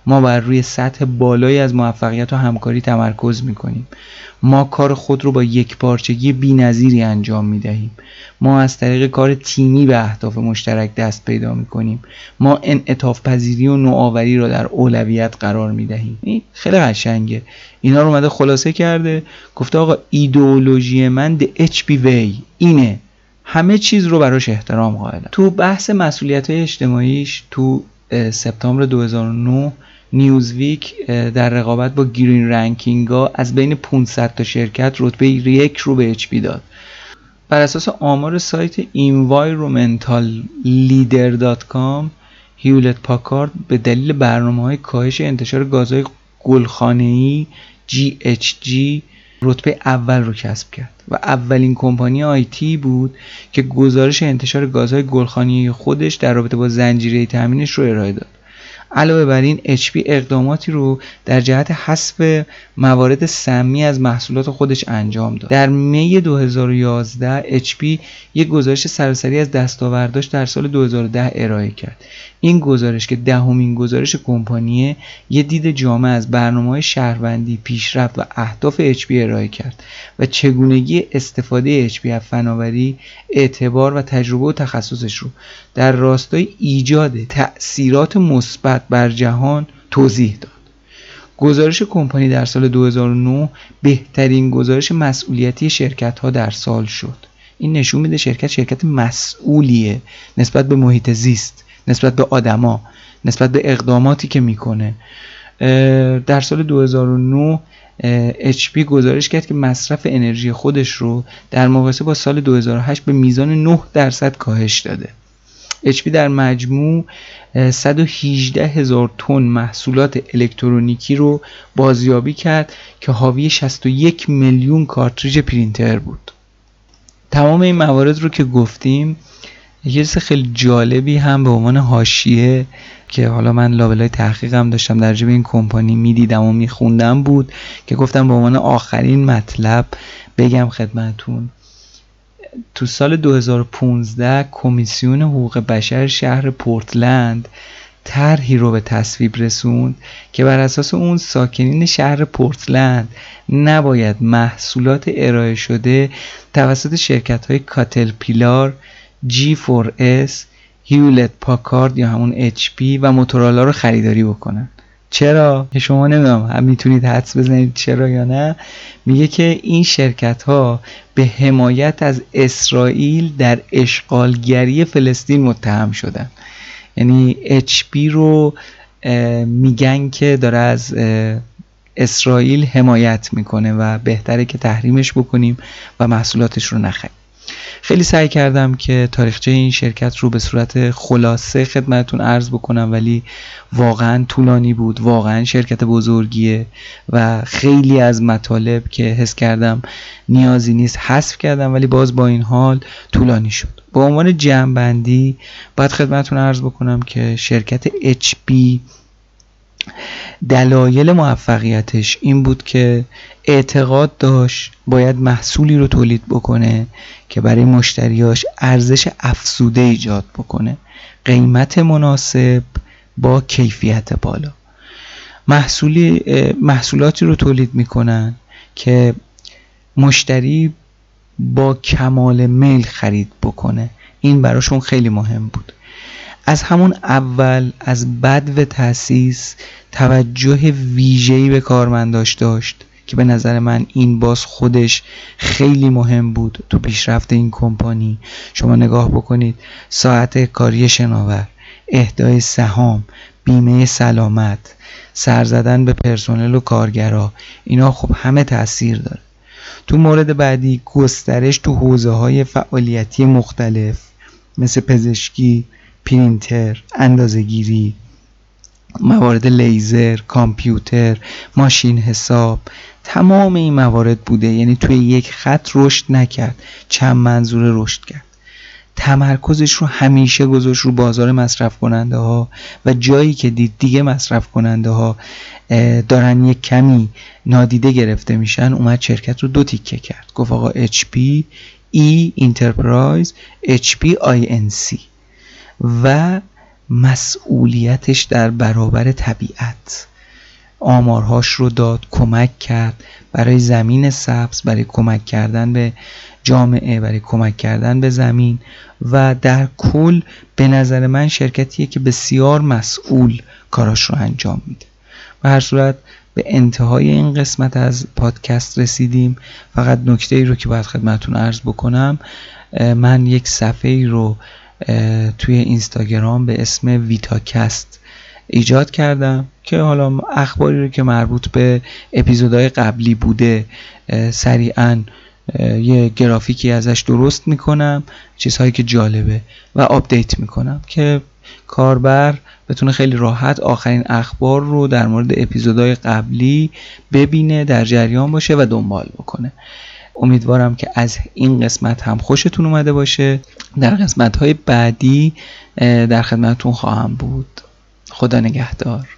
ما بر روی سطح بالایی از موفقیت و همکاری تمرکز می‌کنیم. ما کار خود رو با یک پارچگی بی نظیری انجام می دهیم ما از طریق کار تیمی به اهداف مشترک دست پیدا می کنیم ما انعطاف پذیری و نوآوری را در اولویت قرار می دهیم این خیلی قشنگه. اینا رو اومده خلاصه کرده گفته آقا ایدئولوژی من the Way اینه. همه چیز رو براش احترام قائلن تو بحث مسئولیت های اجتماعیش تو سپتامبر 2009 نیوزویک در رقابت با green ranking ها از بین 500 تا شرکت رتبه یک رو به HP داد. بر اساس آمار سایت environmentalleader.com Hewlett Packard به دلیل برنامه های کاهش انتشار گازهای گلخانه‌ای GHG رتبه اول رو کسب کرد و اولین کمپانی آیتی بود که گزارش انتشار گازهای گلخانه‌ای خودش در رابطه با زنجیره تامینش رو ارائه داد. علاوه بر این HP اقداماتی رو در جهت حذف موارد سمی از محصولات خودش انجام داد. در می 2011 HP یک گزارش سراسری از دستاورداش در سال 2010 ارائه کرد. این گزارش که دهمین گزارش کمپانیه یه دید جامع از برنامه های شهروندی پیشرفت و اهداف HP ارائه کرد و چگونگی استفاده HP از فناوری اعتبار و تجربه و تخصصش رو در راستای ایجاد تأثیرات مثبت بر جهان توضیح داد. گزارش کمپانی در سال 2009 بهترین گزارش مسئولیتی شرکت ها در سال شد. این نشون میده شرکت شرکت مسئولیه نسبت به محیط زیست. نسبت به آدما نسبت به اقداماتی که می‌کنه. در سال 2009 HP گزارش کرد که مصرف انرژی خودش رو در مقایسه با سال 2008 به میزان 9 درصد کاهش داده. HP در مجموع 118 هزار تن محصولات الکترونیکی رو بازیابی کرد که حاوی 61 میلیون کارتریج پرینتر بود. تمام این موارد رو که گفتیم یه چیز خیلی جالبی هم به عنوان حاشیه که حالا من لابلای تحقیقم داشتم در این کمپانی می‌دیدم و میخوندم بود که گفتم به عنوان آخرین مطلب بگم خدمتون تو سال 2015 کمیسیون حقوق بشر شهر پورتلند طرحی رو به تصویب رسوند که بر اساس اون ساکنین شهر پورتلند نباید محصولات ارائه شده توسط شرکت های کاتل پیلار G4S هیولت پاکارد یا همون HP و موتورالا رو خریداری بکنن. چرا؟ که شما نمی‌دونم هم می‌تونید حدس بزنید چرا یا نه. میگه که این شرکت ها به حمایت از اسرائیل در اشغالگری فلسطین متهم شدن. یعنی HP رو میگن که داره از اسرائیل حمایت می‌کنه و بهتره که تحریمش بکنیم و محصولاتش رو نخریم. خیلی سعی کردم که تاریخچه این شرکت رو به صورت خلاصه خدمتون عرض بکنم ولی واقعا طولانی بود. واقعا شرکت بزرگیه و خیلی از مطالب که حس کردم نیازی نیست حذف کردم ولی باز با این حال طولانی شد. به عنوان جمعبندی باید خدمتون عرض بکنم که شرکت HP دلایل موفقیتش این بود که اعتقاد داشت باید محصولی رو تولید بکنه که برای مشتریاش ارزش افزوده ایجاد بکنه. قیمت مناسب با کیفیت بالا. محصولی محصولاتی رو تولید می‌کنن که مشتری با کمال میل خرید بکنه. این براشون خیلی مهم بود. از همون اول از بد و تاسیس توجه ویژه‌ای به کارمنداش داشت که به نظر من این باز خودش خیلی مهم بود تو پیشرفت این کمپانی. شما نگاه بکنید ساعت کاری شناور اهدای سهام بیمه سلامت سر زدن به پرسنل و کارگرا اینا خب همه تاثیر داره. تو مورد بعدی گسترش تو حوزه های فعالیتی مختلف مثل پزشکی پرینتر اندازهگیری موارد لیزر کامپیوتر ماشین حساب تمام این موارد بوده. یعنی توی یک خط رشد نکرد چند منظور رشد کرد. تمرکزش رو همیشه گذاشت رو بازار مصرف کننده ها و جایی که دید دیگه مصرف کننده ها دارن یک کمی نادیده گرفته میشن اومد شرکت رو دو تیکه کرد. گفت آقا HP E Enterprise HP INC و مسئولیتش در برابر طبیعت. آمارهاش رو داد کمک کرد برای زمین سبز برای کمک کردن به جامعه برای کمک کردن به زمین و در کل به نظر من شرکتیه که بسیار مسئول کاراش رو انجام میده. و هر صورت به انتهای این قسمت از پادکست رسیدیم. فقط نکته ای رو که باید خدمتون عرض بکنم من یک صفحه ای رو توی اینستاگرام به اسم ویتاکست ایجاد کردم که حالا اخباری رو که مربوط به اپیزودهای قبلی بوده سریعا یه گرافیکی ازش درست می‌کنم چیزهایی که جالبه و آپدیت می‌کنم که کاربر بتونه خیلی راحت آخرین اخبار رو در مورد اپیزودهای قبلی ببینه در جریان باشه و دنبال بکنه. امیدوارم که از این قسمت هم خوشتون اومده باشه. در قسمت های بعدی در خدمتتون خواهم بود. خدا نگهدار.